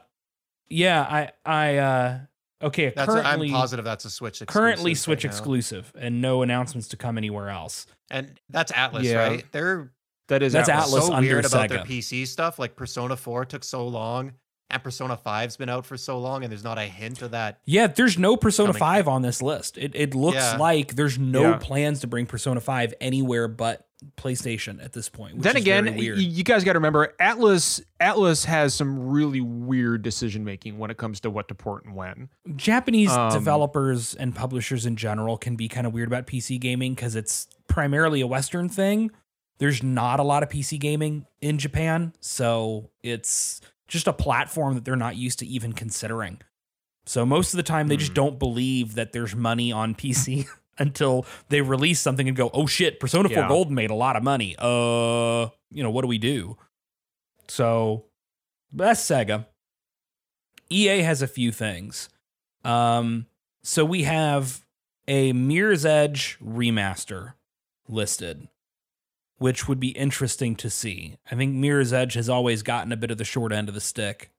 yeah, I I uh okay, That's a, currently I'm positive that's a Switch. Exclusive currently right Switch now. exclusive and no announcements to come anywhere else. and that's Atlus, Yeah. right? They're That is That's Atlus so under weird about their PC stuff. Like Persona 4 took so long, and Persona 5's been out for so long, and there's not a hint of that. Yeah, there's no Persona Coming. 5 on this list. It it looks Yeah. like there's no Yeah. plans to bring Persona 5 anywhere but PlayStation at this point. Which then is again, very weird. you guys got to remember Atlus. Atlus has some really weird decision making when it comes to what to port and when. Japanese Um, developers and publishers in general can be kind of weird about PC gaming because it's primarily a Western thing. There's not a lot of PC gaming in Japan, so it's just a platform that they're not used to even considering. So most of the time, they just Hmm. don't believe that there's money on PC until they release something and go, "Oh shit, Persona 4 Yeah. Gold made a lot of money." Uh, you know, what do we do? So that's Sega. EA has a few things. Um, so we have a Mirror's Edge remaster listed, which would be interesting to see. I think Mirror's Edge has always gotten a bit of the short end of the stick.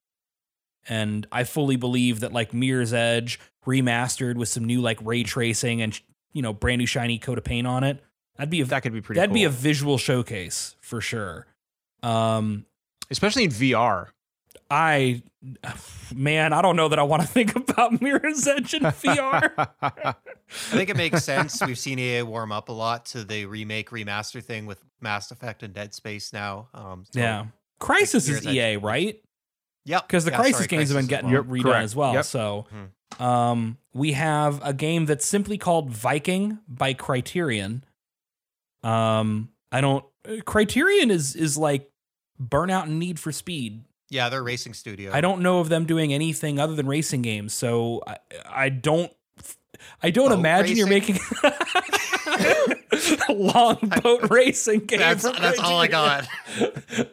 And I fully believe that like Mirror's Edge remastered with some new like ray tracing and you know brand new shiny coat of paint on it, that'd be a, That could be pretty. that'd be a visual showcase for sure. Um, especially in VR. I, man, I don't know that I want to think about Mirror's Edge in VR. I think it makes sense. We've seen EA warm up a lot to the remake remaster thing with Mass Effect and Dead Space now. Um, so- yeah, Crysis is Mirror's Edge. EA, right? Yep. Because the Yeah, Crysis sorry, games have been getting well. Redone correct. as well. Yep. So, um, we have a game that's simply called Viking by Criterion. Um, I don't. Criterion is is like Burnout and Need for Speed. Yeah, they're racing studio. I don't know of them doing anything other than racing games, so I, I don't. I don't Boat imagine you're making a long boat racing game. That's that's all I got.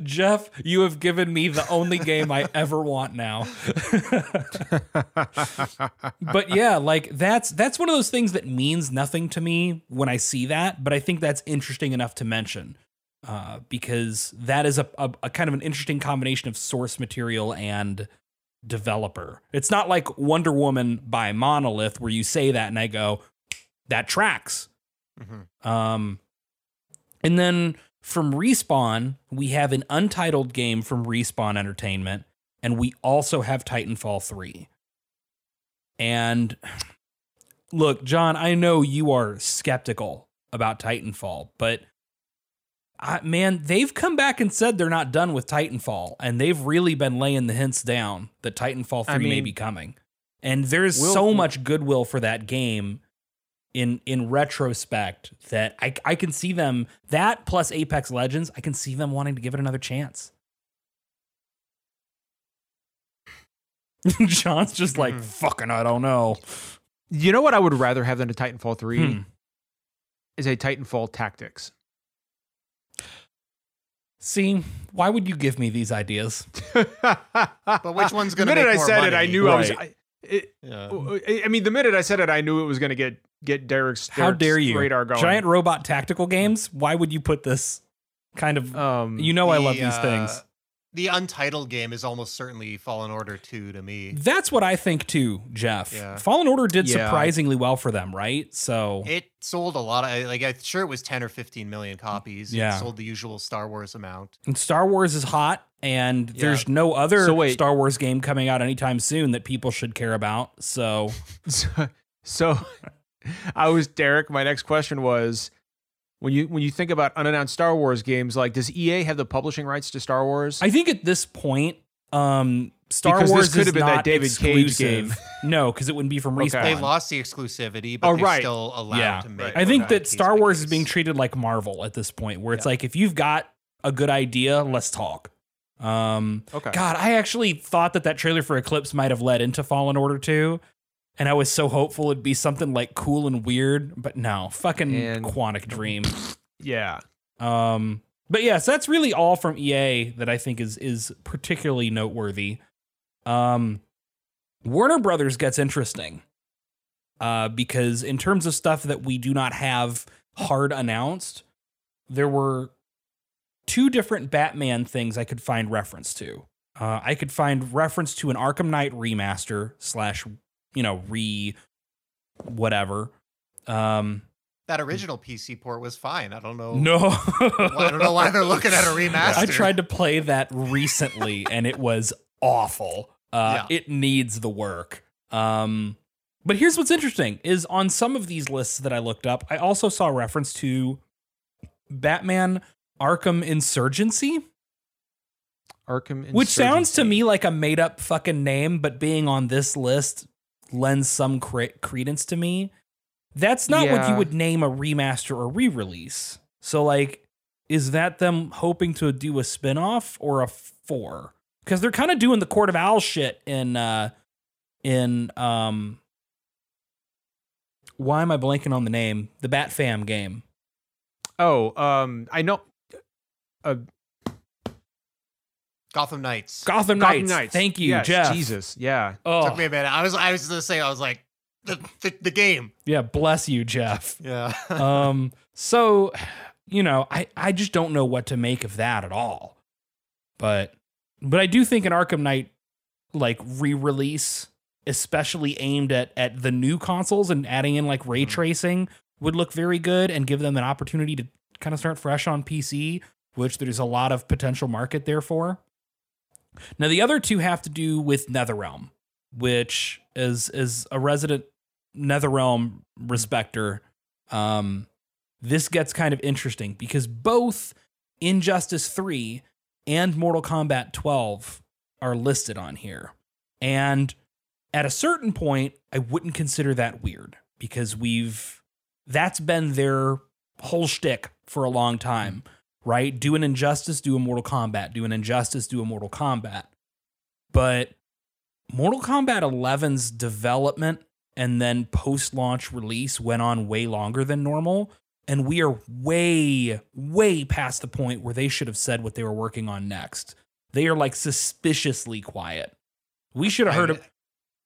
Jeff, you have given me the only game I ever want now. but yeah, like that's that's one of those things that means nothing to me when I see that, but I think that's interesting enough to mention. Uh, because that is a, a, a kind of an interesting combination of source material and developer. It's not like Wonder Woman by Monolith where you say that and I go, that tracks. Mhm. Um, and then from Respawn, we have an untitled game from Respawn Entertainment, and we also have Titanfall 3. And look, John, I know you are skeptical about Titanfall, but I, man, they've come back and said they're not done with Titanfall, and they've really been laying the hints down that Titanfall 3 I may be coming. And there's We'll- so much goodwill for that game in in retrospect that I I can see them that plus Apex Legends, I can see them wanting to give it another chance. John's just like, Mhm. fucking, I don't know. You know what I would rather have than a Titanfall 3 Hmm. is a Titanfall Tactics. See, why would you give me these ideas? But which one's gonna The minute I more said it, I money? knew I was. I, it, Yeah. I mean, the minute I said it, I knew it was going to get get Derek's, How dare you? radar going. Giant robot tactical games? Why would you put this kind of. Um, you know, I love The, these uh, things. The Untitled game is almost certainly Fallen Order 2 to me. That's what I think too, Jeff. Yeah. Fallen Order did Yeah. surprisingly well for them, right? So It sold a lot of like I'm sure it was 10 or 15 million copies. Yeah. It sold the usual Star Wars amount. and Star Wars is hot, and Yeah. there's no other So wait. Star Wars game coming out anytime soon that people should care about. So so, so I was Derek. My next question was when you when you think about unannounced Star Wars games, like does EA have the publishing rights to Star Wars? I think at this point, um, Star Because this Wars could is have been that not David Cage exclusive. No, because it wouldn't be from Okay. Respawn. They lost the exclusivity, but Oh, they're right. still allowed Yeah. to make. Right. I think that Star by Wars is being treated like Marvel at this point, where it's Yeah. like if you've got a good idea, let's talk. Um, okay. God, I actually thought that that trailer for Eclipse might have led into Fallen Order 2. And I was so hopeful it'd be something like cool and weird, but no, fucking And- Quantic Dream. Yeah. Um, but yes, that's really all from EA that I think is is particularly noteworthy. Um, Warner Brothers gets interesting uh, because in terms of stuff that we do not have hard announced, there were two different Batman things I could find reference to. Uh, I could find reference to an Arkham Knight remaster slash, you know, re whatever. Um, that original PC port was fine. I don't know. no, Well, I don't know why they're looking at a remaster. I tried to play that recently and it was awful. Uh, Yeah. It needs the work. Um, but here's what's interesting is on some of these lists that I looked up, I also saw reference to Batman Arkham Insurgency, Arkham, which sounds to me like a made up fucking name, but being on this list lends some cre- credence to me. That's not what you would name a remaster or re release. So, like, is that them hoping to do a spin off or a four? Because they're kind of doing the Court of Owls shit in, uh, in, um, why am I blanking on the name? The Bat Fam game. Oh, um, I know. Uh, Gotham Knights. Gotham, Gotham Knights. Knights. Thank you, Yes, Jeff. Jesus. Yeah. Oh, Took me a minute. I was I was gonna say I was like the the, the game. yeah. Bless you, Jeff. Yeah. um so you know i i just don't know what to make of that at all but but i do think an arkham knight like re-release especially aimed at at the new consoles and adding in like ray Mhm. tracing would look very good and give them an opportunity to kind of start fresh on pc which there's a lot of potential market there for now the other two have to do with netherrealm which is is a resident netherrealm respecter um, this gets kind of interesting because both Injustice 3 and Mortal Kombat 12 are listed on here. And at a certain point, I wouldn't consider that weird because we've that's been their whole shtick for a long time, right? Do an Injustice, do a Mortal Kombat, do an Injustice, do a Mortal Kombat. But Mortal Kombat 11's development and then post launch release went on way longer than normal. And we are way, way past the point where they should have said what they were working on next. They are like suspiciously quiet. We should have heard I, of.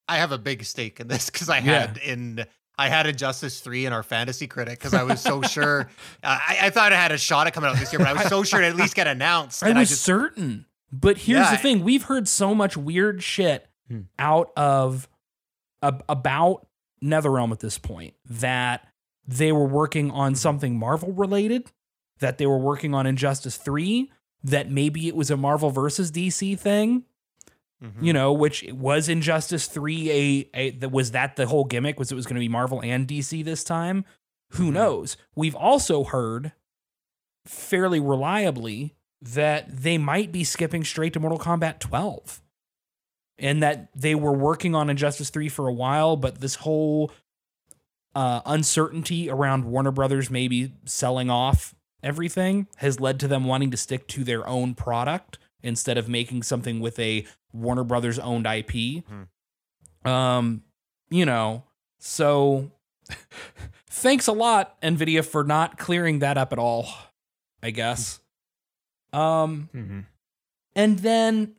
I have a big stake in this because I Yeah. had in I had Injustice three in our fantasy critic because I was so sure. Uh, I, I thought I had a shot at coming out this year, but I was so sure it at least get announced. I and was I just certain. But here's Yeah. the thing we've heard so much weird shit Hmm. out of ab- about NetherRealm at this point that they were working on something Marvel related, that they were working on Injustice 3, that maybe it was a Marvel versus DC thing, Mhm. you know, which was Injustice 3 a, a that was that the whole gimmick was it was going to be Marvel and DC this time? Who Mhm. knows? We've also heard fairly reliably that they might be skipping straight to Mortal Kombat 12. And that they were working on Injustice 3 for a while, but this whole uh, uncertainty around Warner Brothers maybe selling off everything has led to them wanting to stick to their own product instead of making something with a Warner Brothers owned IP. Mhm. Um, you know, so thanks a lot Nvidia for not clearing that up at all, I guess. Um Mm-hmm. and then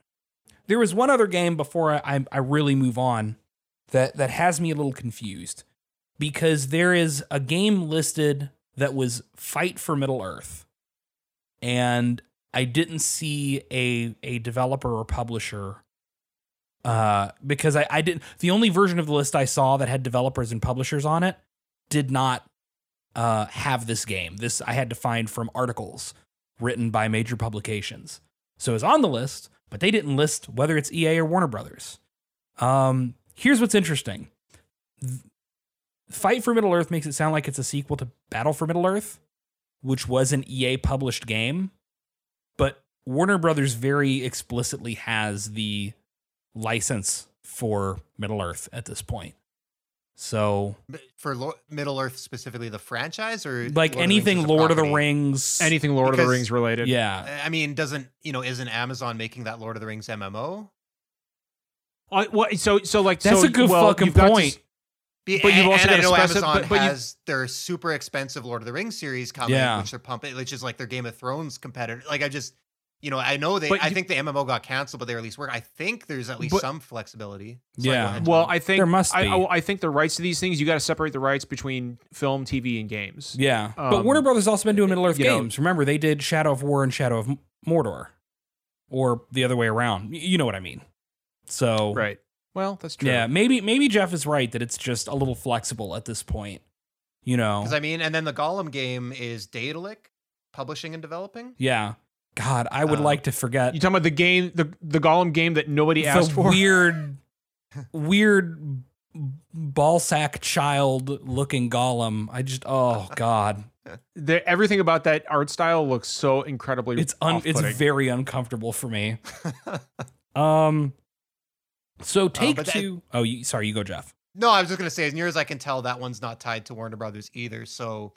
there was one other game before I, I, I really move on that, that has me a little confused because there is a game listed that was Fight for Middle Earth. And I didn't see a, a developer or publisher uh, because I, I didn't. The only version of the list I saw that had developers and publishers on it did not uh, have this game. This I had to find from articles written by major publications. So it's on the list, but they didn't list whether it's EA or Warner Brothers. Um, here's what's interesting. Fight for Middle Earth makes it sound like it's a sequel to Battle for Middle Earth, which was an EA published game, Warner Brothers very explicitly has the license for Middle Earth at this point. So, For Lo- Middle Earth specifically, the franchise or like Lord of the Rings anything as a Lord of the? Rings, Anything Lord of the Rings related. yeah, I mean, doesn't you know? Isn't Amazon making that Lord of the Rings MMO? Uh, well, so so like That's so, a good well, fucking you've to point. Be- But you've also and I gotta know specify- Amazon but- but you- has their super expensive Lord of the Rings series coming, Yeah. which they're pumping, which is like their Game of Thrones competitor. Like I just, you know, I know they. But I you- think the MMO got canceled, but they released work. I think there's at least But- some flexibility. Sorry, Yeah. go ahead, Well, I think There must I, be. I, I think the rights to these things you got to separate the rights between film, TV, and games. yeah. but Um, Warner Brothers also been doing Middle Earth you know- games. Remember, they did Shadow of War and Shadow of Mordor, or the other way around. You know what I mean? So, Right. Well, that's true. Yeah, maybe maybe Jeff is right that it's just a little flexible at this point. You know, Because I mean, and then the Gollum game is Daedalic publishing and developing. yeah. God, I would Uh, like to forget You talking about the game, the the Gollum game that nobody asked for? weird, weird ball sack child looking golem. I just, oh God, The, everything about that art style looks so incredibly. it's un, it's very uncomfortable for me. Um, so take but that- two. Oh, you, sorry, you go, Jeff. no, I was just gonna say, as near as I can tell, that one's not tied to Warner Brothers either. So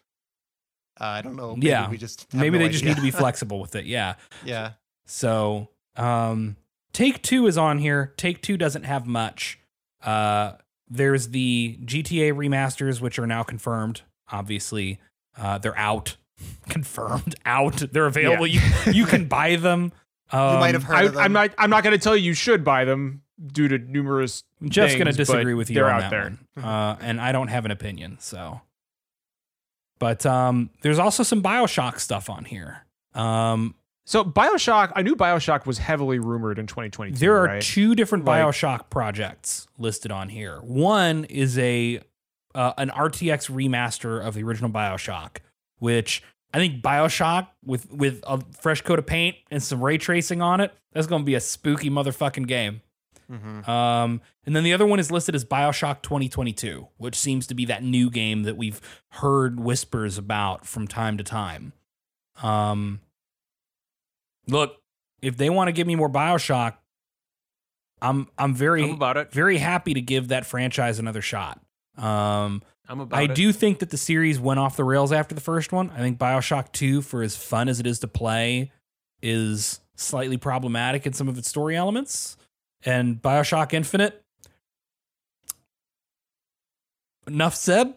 uh, I don't know. Maybe Yeah. we just have Maybe no they just need to be flexible with it. Yeah. yeah. So, um, Take Two is on here. Take Two doesn't have much. Uh, there's the GTA remasters, which are now confirmed. Obviously, uh, they're out, confirmed out. They're available. You you can buy them. Um, You might have heard I, of them. I'm not. I'm not going to tell you you should buy them due to numerous. Jeff's going to disagree with you they're on out that there. one, uh, and I don't have an opinion. So, but um, there's also some Bioshock stuff on here. Um, So Bioshock, I knew Bioshock was heavily rumored in 2022. There are right? two different Like- BioShock projects listed on here. One is a uh, an RTX remaster of the original BioShock, which I think BioShock with with a fresh coat of paint and some ray tracing on it, that's going to be a spooky motherfucking game. Mhm. Um, and then the other one is listed as BioShock 2022, which seems to be that new game that we've heard whispers about from time to time. Um, look, if they want to give me more BioShock, I'm I'm very I'm about it. very happy to give that franchise another shot. Um, I'm about I it. do think that the series went off the rails after the first one. I think BioShock 2, for as fun as it is to play, is slightly problematic in some of its story elements. And BioShock Infinite, enough said.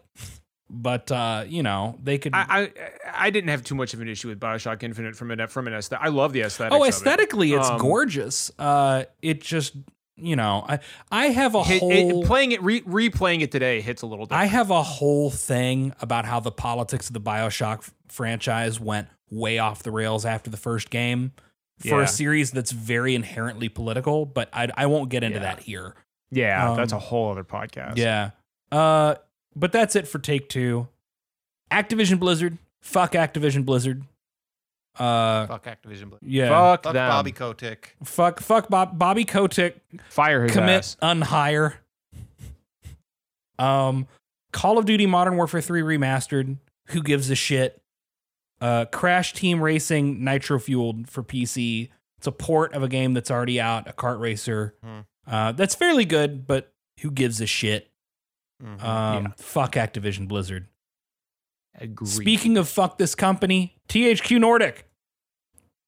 But uh, you know, they could I, I I didn't have too much of an issue with Bioshock Infinite from an from an aesthetic. I love the aesthetic. Oh, aesthetically it's Um, gorgeous. Uh it just you know, I I have a Hit, whole it, playing it, re, replaying it today hits a little I have a whole thing about how the politics of the BioShock f- franchise went way off the rails after the first game for Yeah. a series that's very inherently political, but I, I won't get into Yeah. that here. yeah, that's a um, whole other podcast. Yeah. Uh, but that's it for Take Two. Activision Blizzard. Fuck Activision Blizzard. Uh, Fuck Activision. Blizzard. yeah. Fuck, Fuck them. Bobby Kotick. Fuck, fuck Bob, Bobby Kotick. Fire his commit ass. unhire. Um, Call of Duty Modern Warfare 3 remastered. Who gives a shit? Uh, Crash Team Racing Nitro Fueled for PC. It's a port of a game that's already out, a kart racer. Hmm. Uh, that's fairly good, but who gives a shit? Mhm. Um, Yeah. Fuck Activision Blizzard. Agreed. Speaking of fuck this company, THQ Nordic.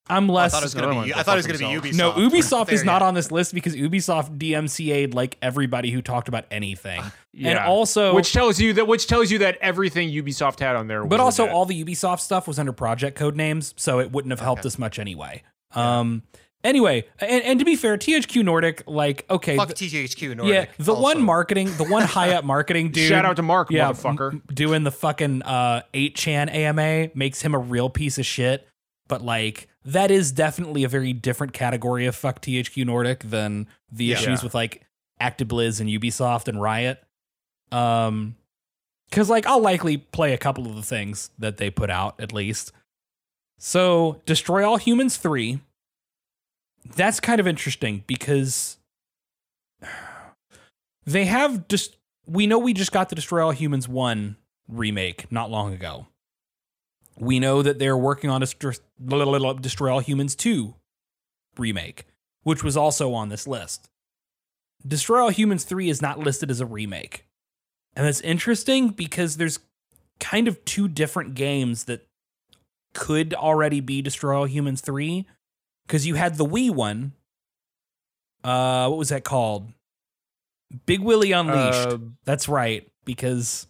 I'm Oh, I less. thought it was gonna be. I thought it was gonna be Ubisoft. no, Ubisoft There, is not yeah. on this list because Ubisoft DMCA'd like everybody who talked about anything, and also which tells you that which tells you that everything Ubisoft had on there. But was also, legit. all the Ubisoft stuff was under project code names, so it wouldn't have helped Okay. us much anyway. Um. Anyway, and, and to be fair, THQ Nordic, like, okay, Fuck th- THQ Nordic. yeah, the also. one marketing, the one high up marketing dude. shout out to Mark, yeah, motherfucker. m- doing the fucking uh, 8chan AMA makes him a real piece of shit. But like, that is definitely a very different category of fuck THQ Nordic than the Yeah. issues with like ActiBliz and Ubisoft and Riot. Um, because like I'll likely play a couple of the things that they put out at least. So, Destroy All Humans 3. That's kind of interesting because they have just we know we just got the Destroy All Humans 1 remake not long ago. We know that they're working on a Dest- Destroy All Humans 2 remake, which was also on this list. Destroy All Humans 3 is not listed as a remake. And that's interesting because there's kind of two different games that could already be Destroy All Humans 3. Because you had the Wii one. Uh, what was that called? Big Willie Unleashed. Uh, That's right. Because,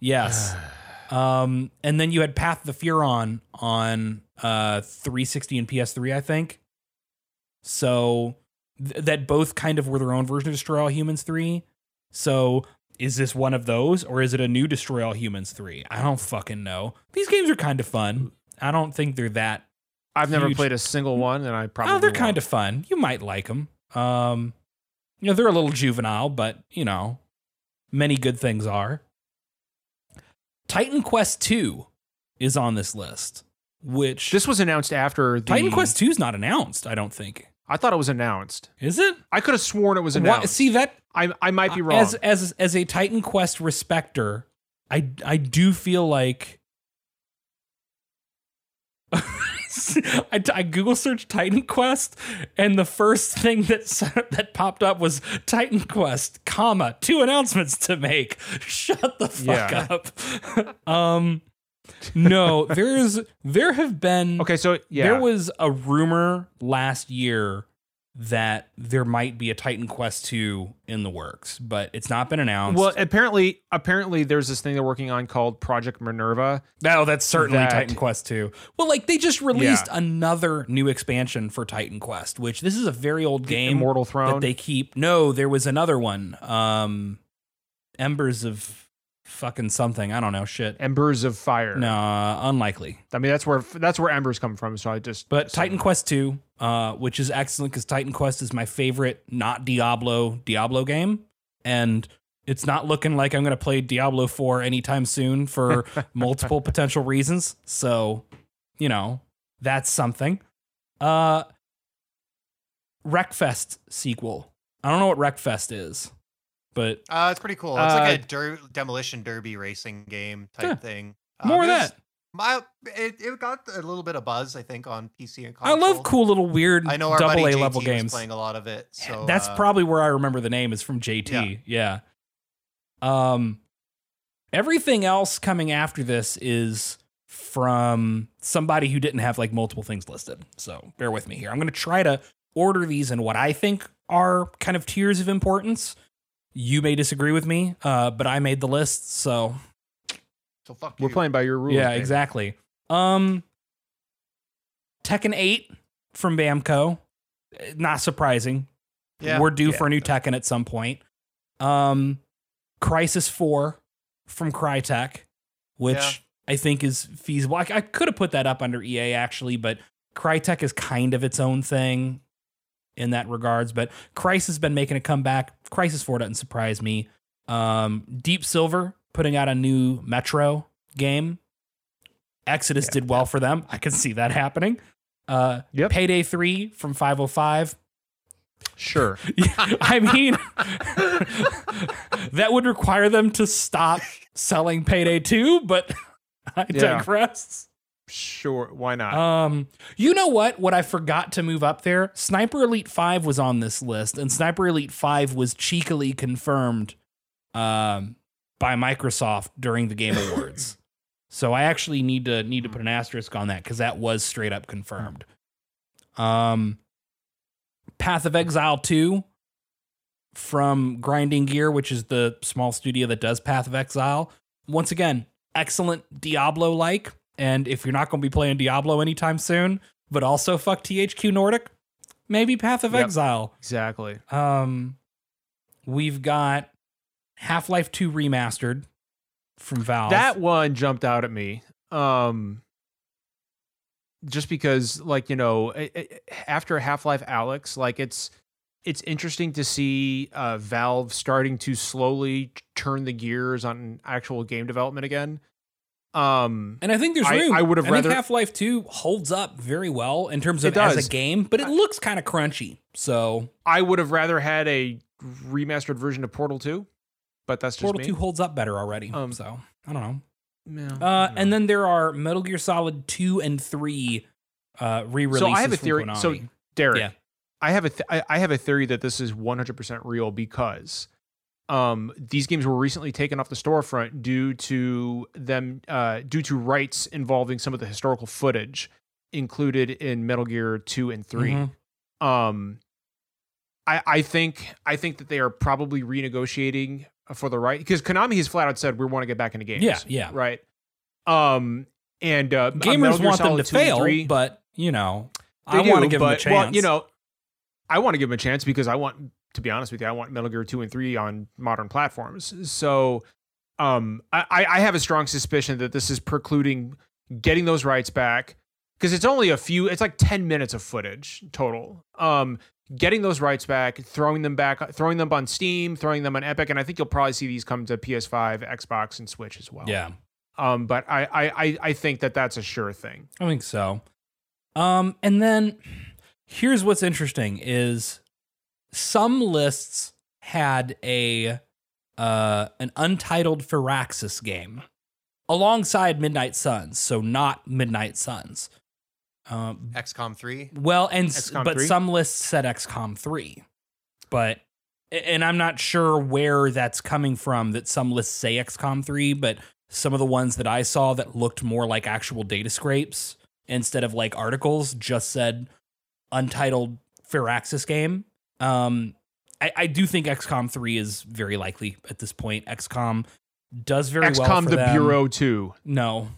yes. Um, and then you had Path of the Furon on uh 360 and PS3, I think. So th- that both kind of were their own version of Destroy All Humans 3. So is this one of those, or is it a new Destroy All Humans 3? I don't fucking know. These games are kind of fun. I don't think they're that. I've never played a single one, and I probably oh, they're kind of fun. You might like them. Um, you know, they're a little juvenile, but you know, many good things are. Titan Quest 2 is on this list, which This was announced after the Titan Quest 2 is not announced, I don't think. I thought it was announced. Is it? I could have sworn it was Why- announced. see that I I might be wrong. as as as a Titan Quest respecter, I I do feel like I, I Google searched Titan Quest, and the first thing that that popped up was Titan Quest, comma two announcements to make. Shut the fuck Yeah. up. um, no, there's there have been okay, so yeah, there was a rumor last year that there might be a Titan Quest 2 in the works, but it's not been announced. well, apparently, apparently, there's this thing they're working on called Project Minerva. no, that's certainly that- Titan Quest 2. Well, like they just released another new expansion for Titan Quest, which this is a very old game Immortal Throne. that they keep. No, there was another one. Um Embers of fucking something. I don't know, shit. Embers of Fire. No, unlikely. I mean that's where that's where Embers come from. So I just But so- Titan Quest 2, uh, which is excellent because Titan Quest is my favorite not Diablo Diablo game. And it's not looking like I'm going to play Diablo 4 anytime soon for multiple potential reasons. So, you know, that's something. Uh, Wreckfest sequel. I don't know what Wreckfest is, but Uh, it's pretty cool. It's like a Uh, der- demolition derby racing game type Yeah. thing. Uh, more of that. My, it, it got a little bit of buzz, I think, on PC and console. I love cool little weird I know our double buddy A JT level games. playing a lot of it. So That's uh, probably where I remember the name is from JT. Yeah. Um everything else coming after this is from somebody who didn't have like multiple things listed. So bear with me here. I'm going to try to order these in what I think are kind of tiers of importance. You may disagree with me, uh, but I made the list, so so fuck we're you. playing by your rules. yeah, baby. exactly. Um, Tekken 8 from Bamco. Eh, Not surprising. Yeah. We're due Yeah. for a new Tekken at some point. Um, Crysis 4 from Crytek, which Yeah. I think is feasible. I, I could have put that up under EA actually, but Crytek is kind of its own thing in that regards. But Crysis has been making a comeback. Crysis 4 doesn't surprise me. Um, Deep Silver putting out a new Metro game. Exodus Yeah. did well for them. I can see that happening. Uh, Yep. Payday 3 from 505. Sure. I mean, that would require them to stop selling Payday 2, but I Yeah. digress. Sure. Why not? Um, you know what? What I forgot to move up there, Sniper Elite 5 was on this list, and Sniper Elite 5 was cheekily confirmed um, by Microsoft during the Game Awards. so I actually need to need to put an asterisk on that because that was straight up confirmed. Um, Path of Exile 2 from Grinding Gear, which is the small studio that does Path of Exile. Once again, excellent Diablo like. And if you're not going to be playing Diablo anytime soon, but also fuck THQ Nordic, maybe Path of Yep. Exile. Exactly. Um, we've got Half Life 2 remastered from Valve. That one jumped out at me. Um just because like, you know, a- a- after Half-Life Alyx, like it's it's interesting to see uh Valve starting to slowly turn the gears on actual game development again. Um and I think there's room. I would have I think rather- Half Life 2 holds up very well in terms of as a game, but it looks kind of crunchy. So I would have rather had a remastered version of Portal 2, but that's just Portal me. 2 holds up better already. Um, so I don't know. Yeah, Uh, yeah. and then there are Metal Gear Solid 2 and 3 uh, re-releases. So I have a theory. So Derek, Yeah. I have a th- I I have a theory that this is 100% real because um, these games were recently taken off the storefront due to them uh, due to rights involving some of the historical footage included in Metal Gear 2 and 3. Mhm. Um, I I think I think that they are probably renegotiating for the right because Konami has flat out said we want to get back into games. Yeah, yeah. right. Um, and uh, Gamers want them to 2 and fail, 3 but you know, they I want to give them a but, chance. Well, you know, I want to give them a chance because I want, to be honest with you, I want Metal Gear 2 and 3 on modern platforms. So um, I, I have a strong suspicion that this is precluding getting those rights back because it's only a few, it's like 10 minutes of footage total. Um, getting those rights back, throwing them back, throwing them on Steam, throwing them on Epic. And I think you'll probably see these come to PS5, Xbox, and Switch as well. yeah, Um, but I, I, I, I think that that's a sure thing. I think so. Um, and then here's what's interesting is some lists had a uh an untitled Firaxis game alongside Midnight Suns, so not Midnight Suns. Um, XCOM 3. well, and XCOM but 3? some lists said XCOM 3. But and I'm not sure where that's coming from that some lists say XCOM 3, but some of the ones that I saw that looked more like actual data scrapes instead of like articles just said untitled Firaxis game. Um I, I do think XCOM 3 is very likely at this point. XCOM does very well XCOM the them. Bureau 2. No.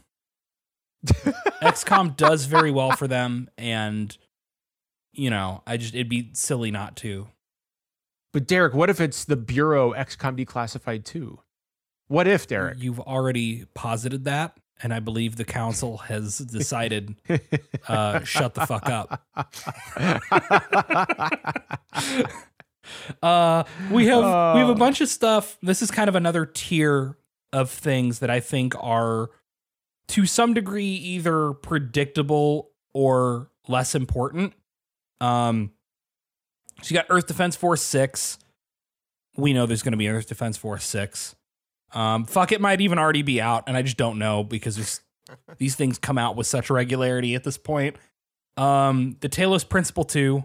XCOM does very well for them, and you know, I just it'd be silly not to. But Derek, what if it's the Bureau XCOM Declassified 2? What if, Derek? You've already posited that, and I believe the council has decided uh, shut the fuck up. Uh, we have we have a Oh. bunch of stuff. This is kind of another tier of things that I think are to some degree either predictable or less important. Um, so you got Earth Defense Force six. We know there's going to be Earth Defense Force six. Um, fuck, it might even already be out, and I just don't know because these things come out with such regularity at this point. Um, the Talos Principle two,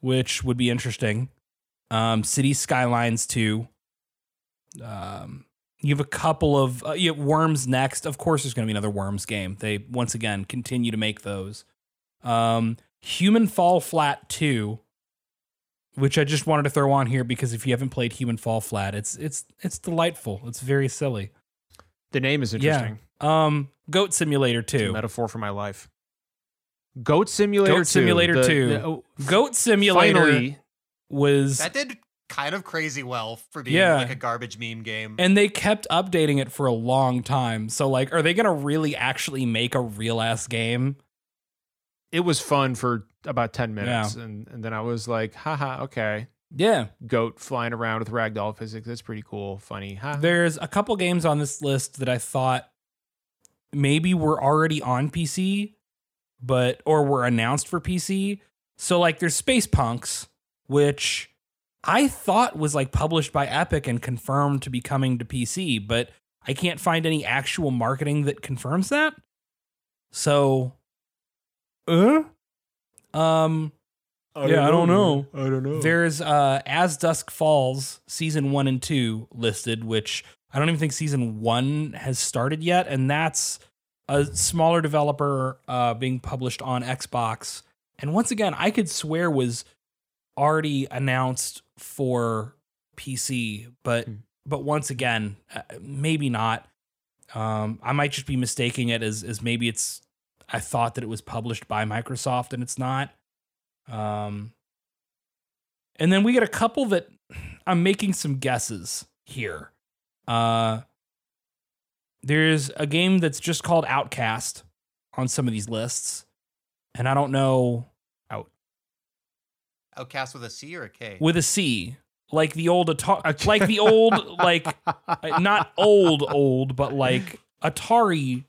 which would be interesting. Um, City Skylines two. Um, you have a couple of uh, you Worms next. Of course, there's going to be another Worms game. They once again continue to make those. Um, Human Fall Flat two, which I just wanted to throw on here because if you haven't played Human Fall Flat, it's it's it's delightful. It's very silly. the name is Yeah. interesting. Um, Goat Simulator It's a two. metaphor for my life. Goat Simulator Goat 2. Simulator The- 2. the- oh, Goat Simulator Finally, was That did kind of crazy well for being Yeah. like a garbage meme game. And they kept updating it for a long time. So, like, are they going to really actually make a real ass game? It was fun for about 10 minutes. And, and then I was like, haha, okay. Yeah. Goat flying around with ragdoll physics. That's pretty cool. Funny. Ha. There's a couple games on this list that I thought maybe were already on PC, but, or were announced for PC. So, like, there's Space Punks, which I thought was like published by Epic and confirmed to be coming to PC, but I can't find any actual marketing that confirms that. So, uh, um, yeah, I don't know. I don't know. There's uh As Dusk Falls season 1 and 2 listed, which I don't even think season 1 has started yet and that's a smaller developer uh being published on Xbox and once again, I could swear was already announced for PC, but Hmm. but once again, uh, maybe not. Um, I might just be mistaking it as as maybe it's. I thought that it was published by Microsoft and it's not. Um, and then we get a couple that I'm making some guesses here. Uh, there's a game that's just called Outcast on some of these lists, and I don't know out. Outcast with a C or a K? with a C, like the old Atari, like the old like uh, not old old, but like Atari,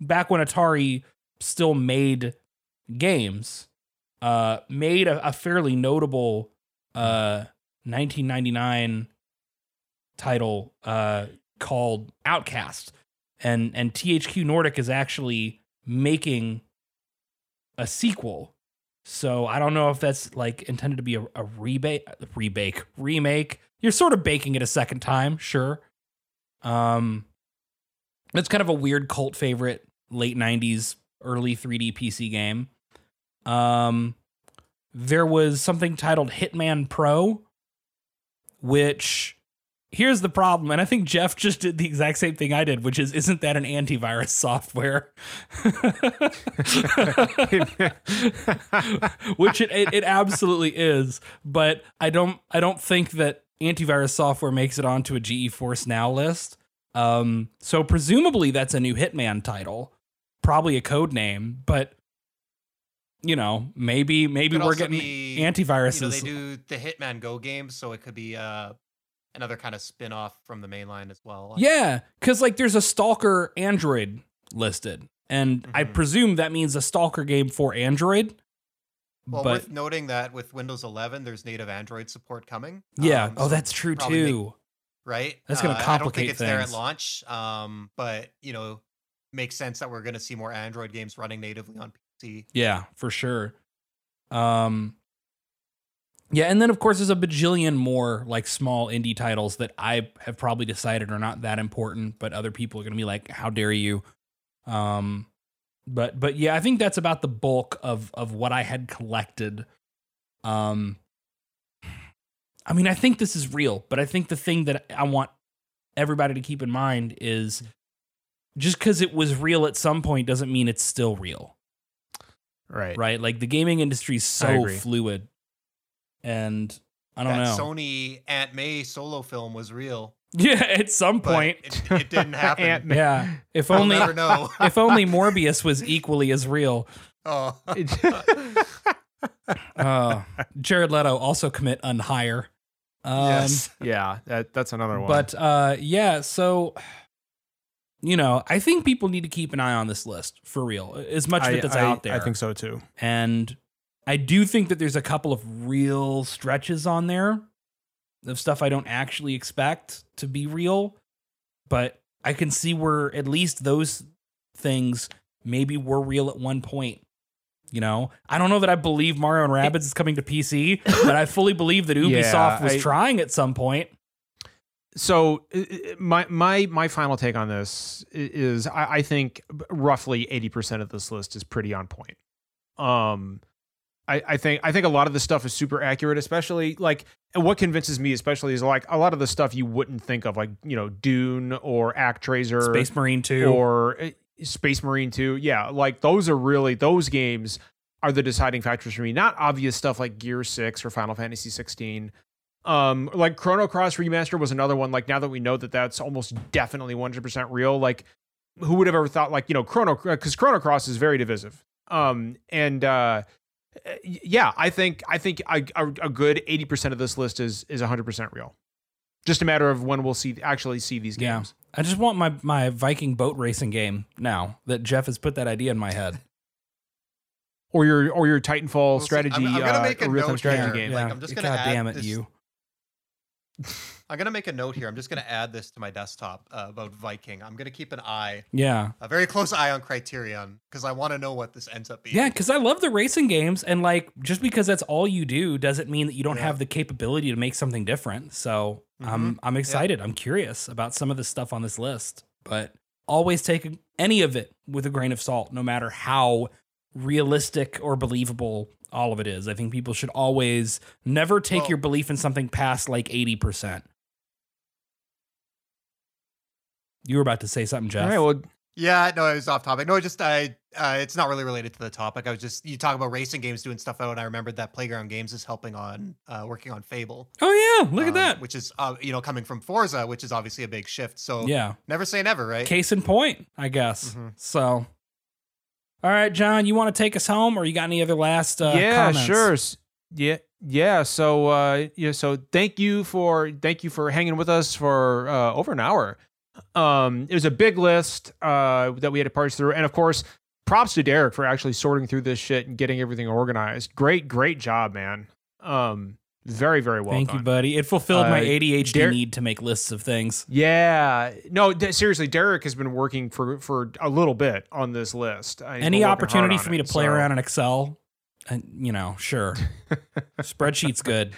back when Atari still made games, uh, made a, a fairly notable uh 1999 title uh called Outcast, and and THQ Nordic is actually making a sequel. So I don't know if that's like intended to be a, a rebate, rebake, remake. You're sort of baking it a second time, sure. Um, it's kind of a weird cult favorite, late '90s, early 3D PC game. Um, there was something titled Hitman Pro, which here's the problem, and I think Jeff just did the exact same thing I did, which is, isn't that an antivirus software? which it, it it absolutely is, but I don't I don't think that antivirus software makes it onto a GeForce Now list. Um, so presumably that's a new Hitman title, probably a code name, but you know maybe maybe we're getting be, antiviruses. You know, they do the Hitman Go games, so it could be uh, another kind of spin off from the main line as well. Yeah, because like there's a Stalker Android listed, and I Mhm. presume that means a Stalker game for Android. Well, but worth noting that with Windows 11, there's native Android support coming. yeah, Um, oh, so that's true probably make- too. right? That's gonna complicate Uh, I don't think complicate it's there at launch, um, but you know, makes sense that we're going to see more Android games running natively on PC. Yeah, for sure. Um Yeah, and then of course there's a bajillion more like small indie titles that I have probably decided are not that important, but other people are going to be like how dare you. Um but but yeah, I think that's about the bulk of of what I had collected. Um I mean, I think this is real, but I think the thing that I want everybody to keep in mind is just cuz it was real at some point doesn't mean it's still real right. right? Like the gaming industry is so fluid, and I don't that know. Sony Aunt May solo film was real, yeah, at some point, it, it didn't happen. Ant-Man. yeah. If we'll only never know. if only Morbius was equally as real. oh. Uh, Jared Leto also commit unhire. Um, yes. yeah, that, that's another one. But uh, yeah, so you know, I think people need to keep an eye on this list for real. As much of it that's I- out there, I think so too. And I do think that there's a couple of real stretches on there of stuff I don't actually expect to be real, but I can see where at least those things maybe were real at one point. You know, I don't know that I believe Mario and Rabbids is coming to PC, but I fully believe that Ubisoft Yeah, was I- trying at some point. So my my my final take on this is I, I think roughly eighty percent of this list is pretty on point. Um, I, I think I think a lot of the stuff is super accurate, especially like and what convinces me especially is like a lot of the stuff you wouldn't think of, like you know Dune or ActRaiser Space Marine 2. or uh, Space Marine 2. Yeah, like those are really those games are the deciding factors for me. Not obvious stuff like Gear 6 or Final Fantasy 16. Um like Chrono Cross Remaster was another one like now that we know that that's almost definitely 100% real like who would have ever thought like you know Chrono cuz Chrono Cross is very divisive. Um and uh yeah, I think I think a, a, a good 80% of this list is is 100% real. Just a matter of when we'll see actually see these Yeah. games. I just want my, my Viking boat racing game now that Jeff has put that idea in my head. or your or your Titanfall We'll see. strategy, I'm- I'm gonna uh, make a real-time note strategy here. game. Like, I'm just gonna God add damn it, this- you. I'm gonna make a note here. I'm just gonna add this to my desktop uh, about Viking. I'm gonna keep an eye, Yeah. a very close eye on Criterion, because I want to know what this ends up being. Yeah, because I love the racing games, and like just because that's all you do doesn't mean that you don't Yeah. have the capability to make something different. So I'm I'm excited. I'm curious about some of the stuff on this list, but always take any of it with a grain of salt, no matter how realistic or believable all of it is. I think people should always never take Well- your belief in something past like 80%. You were about to say something, Jeff. All right. Well, Yeah, no, it was off topic. No, just I, uh, it's not really related to the topic. I was just you talk about racing games doing stuff out, and I remembered that Playground Games is helping on uh, working on Fable. oh yeah, look at um, that. which is uh, you know coming from Forza, which is obviously a big shift. So Yeah. never say never, right? Case in point, I guess. Mhm. So All right, John, you want to take us home or you got any other last uh yeah, comments? sure. Yeah, yeah. So, uh, yeah. So, thank you for thank you for hanging with us for uh, over an hour. Um, it was a big list uh, that we had to parse through, and of course, props to Derek for actually sorting through this shit and getting everything organized. Great, great job, man. Um, very, very well Thank done. you, buddy. It fulfilled my Uh, ADHD Dar- need to make lists of things. Yeah, no, d- seriously, Derek has been working for for a little bit on this list. I- Any opportunity for me to play so- around in Excel, and you know, sure. Spreadsheet's good.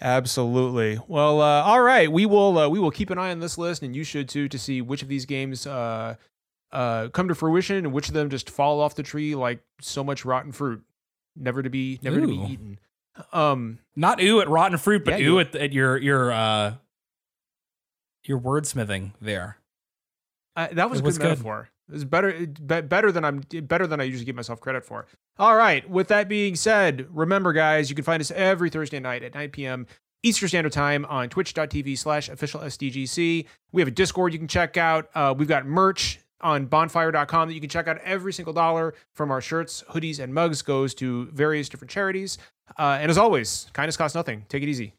Absolutely. Well, uh, all right. We will uh, we will keep an eye on this list, and you should too, to see which of these games uh, uh, come to fruition and which of them just fall off the tree like so much rotten fruit, never to be never to be eaten. Um, Not ooh at rotten fruit, but Yeah, ooh at, at your your uh your wordsmithing there. I, that was It a was good good. metaphor. It was better better than I'm better than I usually give myself credit for. All right. With that being said, remember, guys, you can find us every Thursday night at 9 p.m. Eastern Standard Time on twitch.tv slash official SDGC. We have a Discord you can check out. Uh, we've got merch on bonfire.com that you can check out. Every single dollar from our shirts, hoodies, and mugs goes to various different charities. Uh, and as always, kindness costs nothing. Take it easy.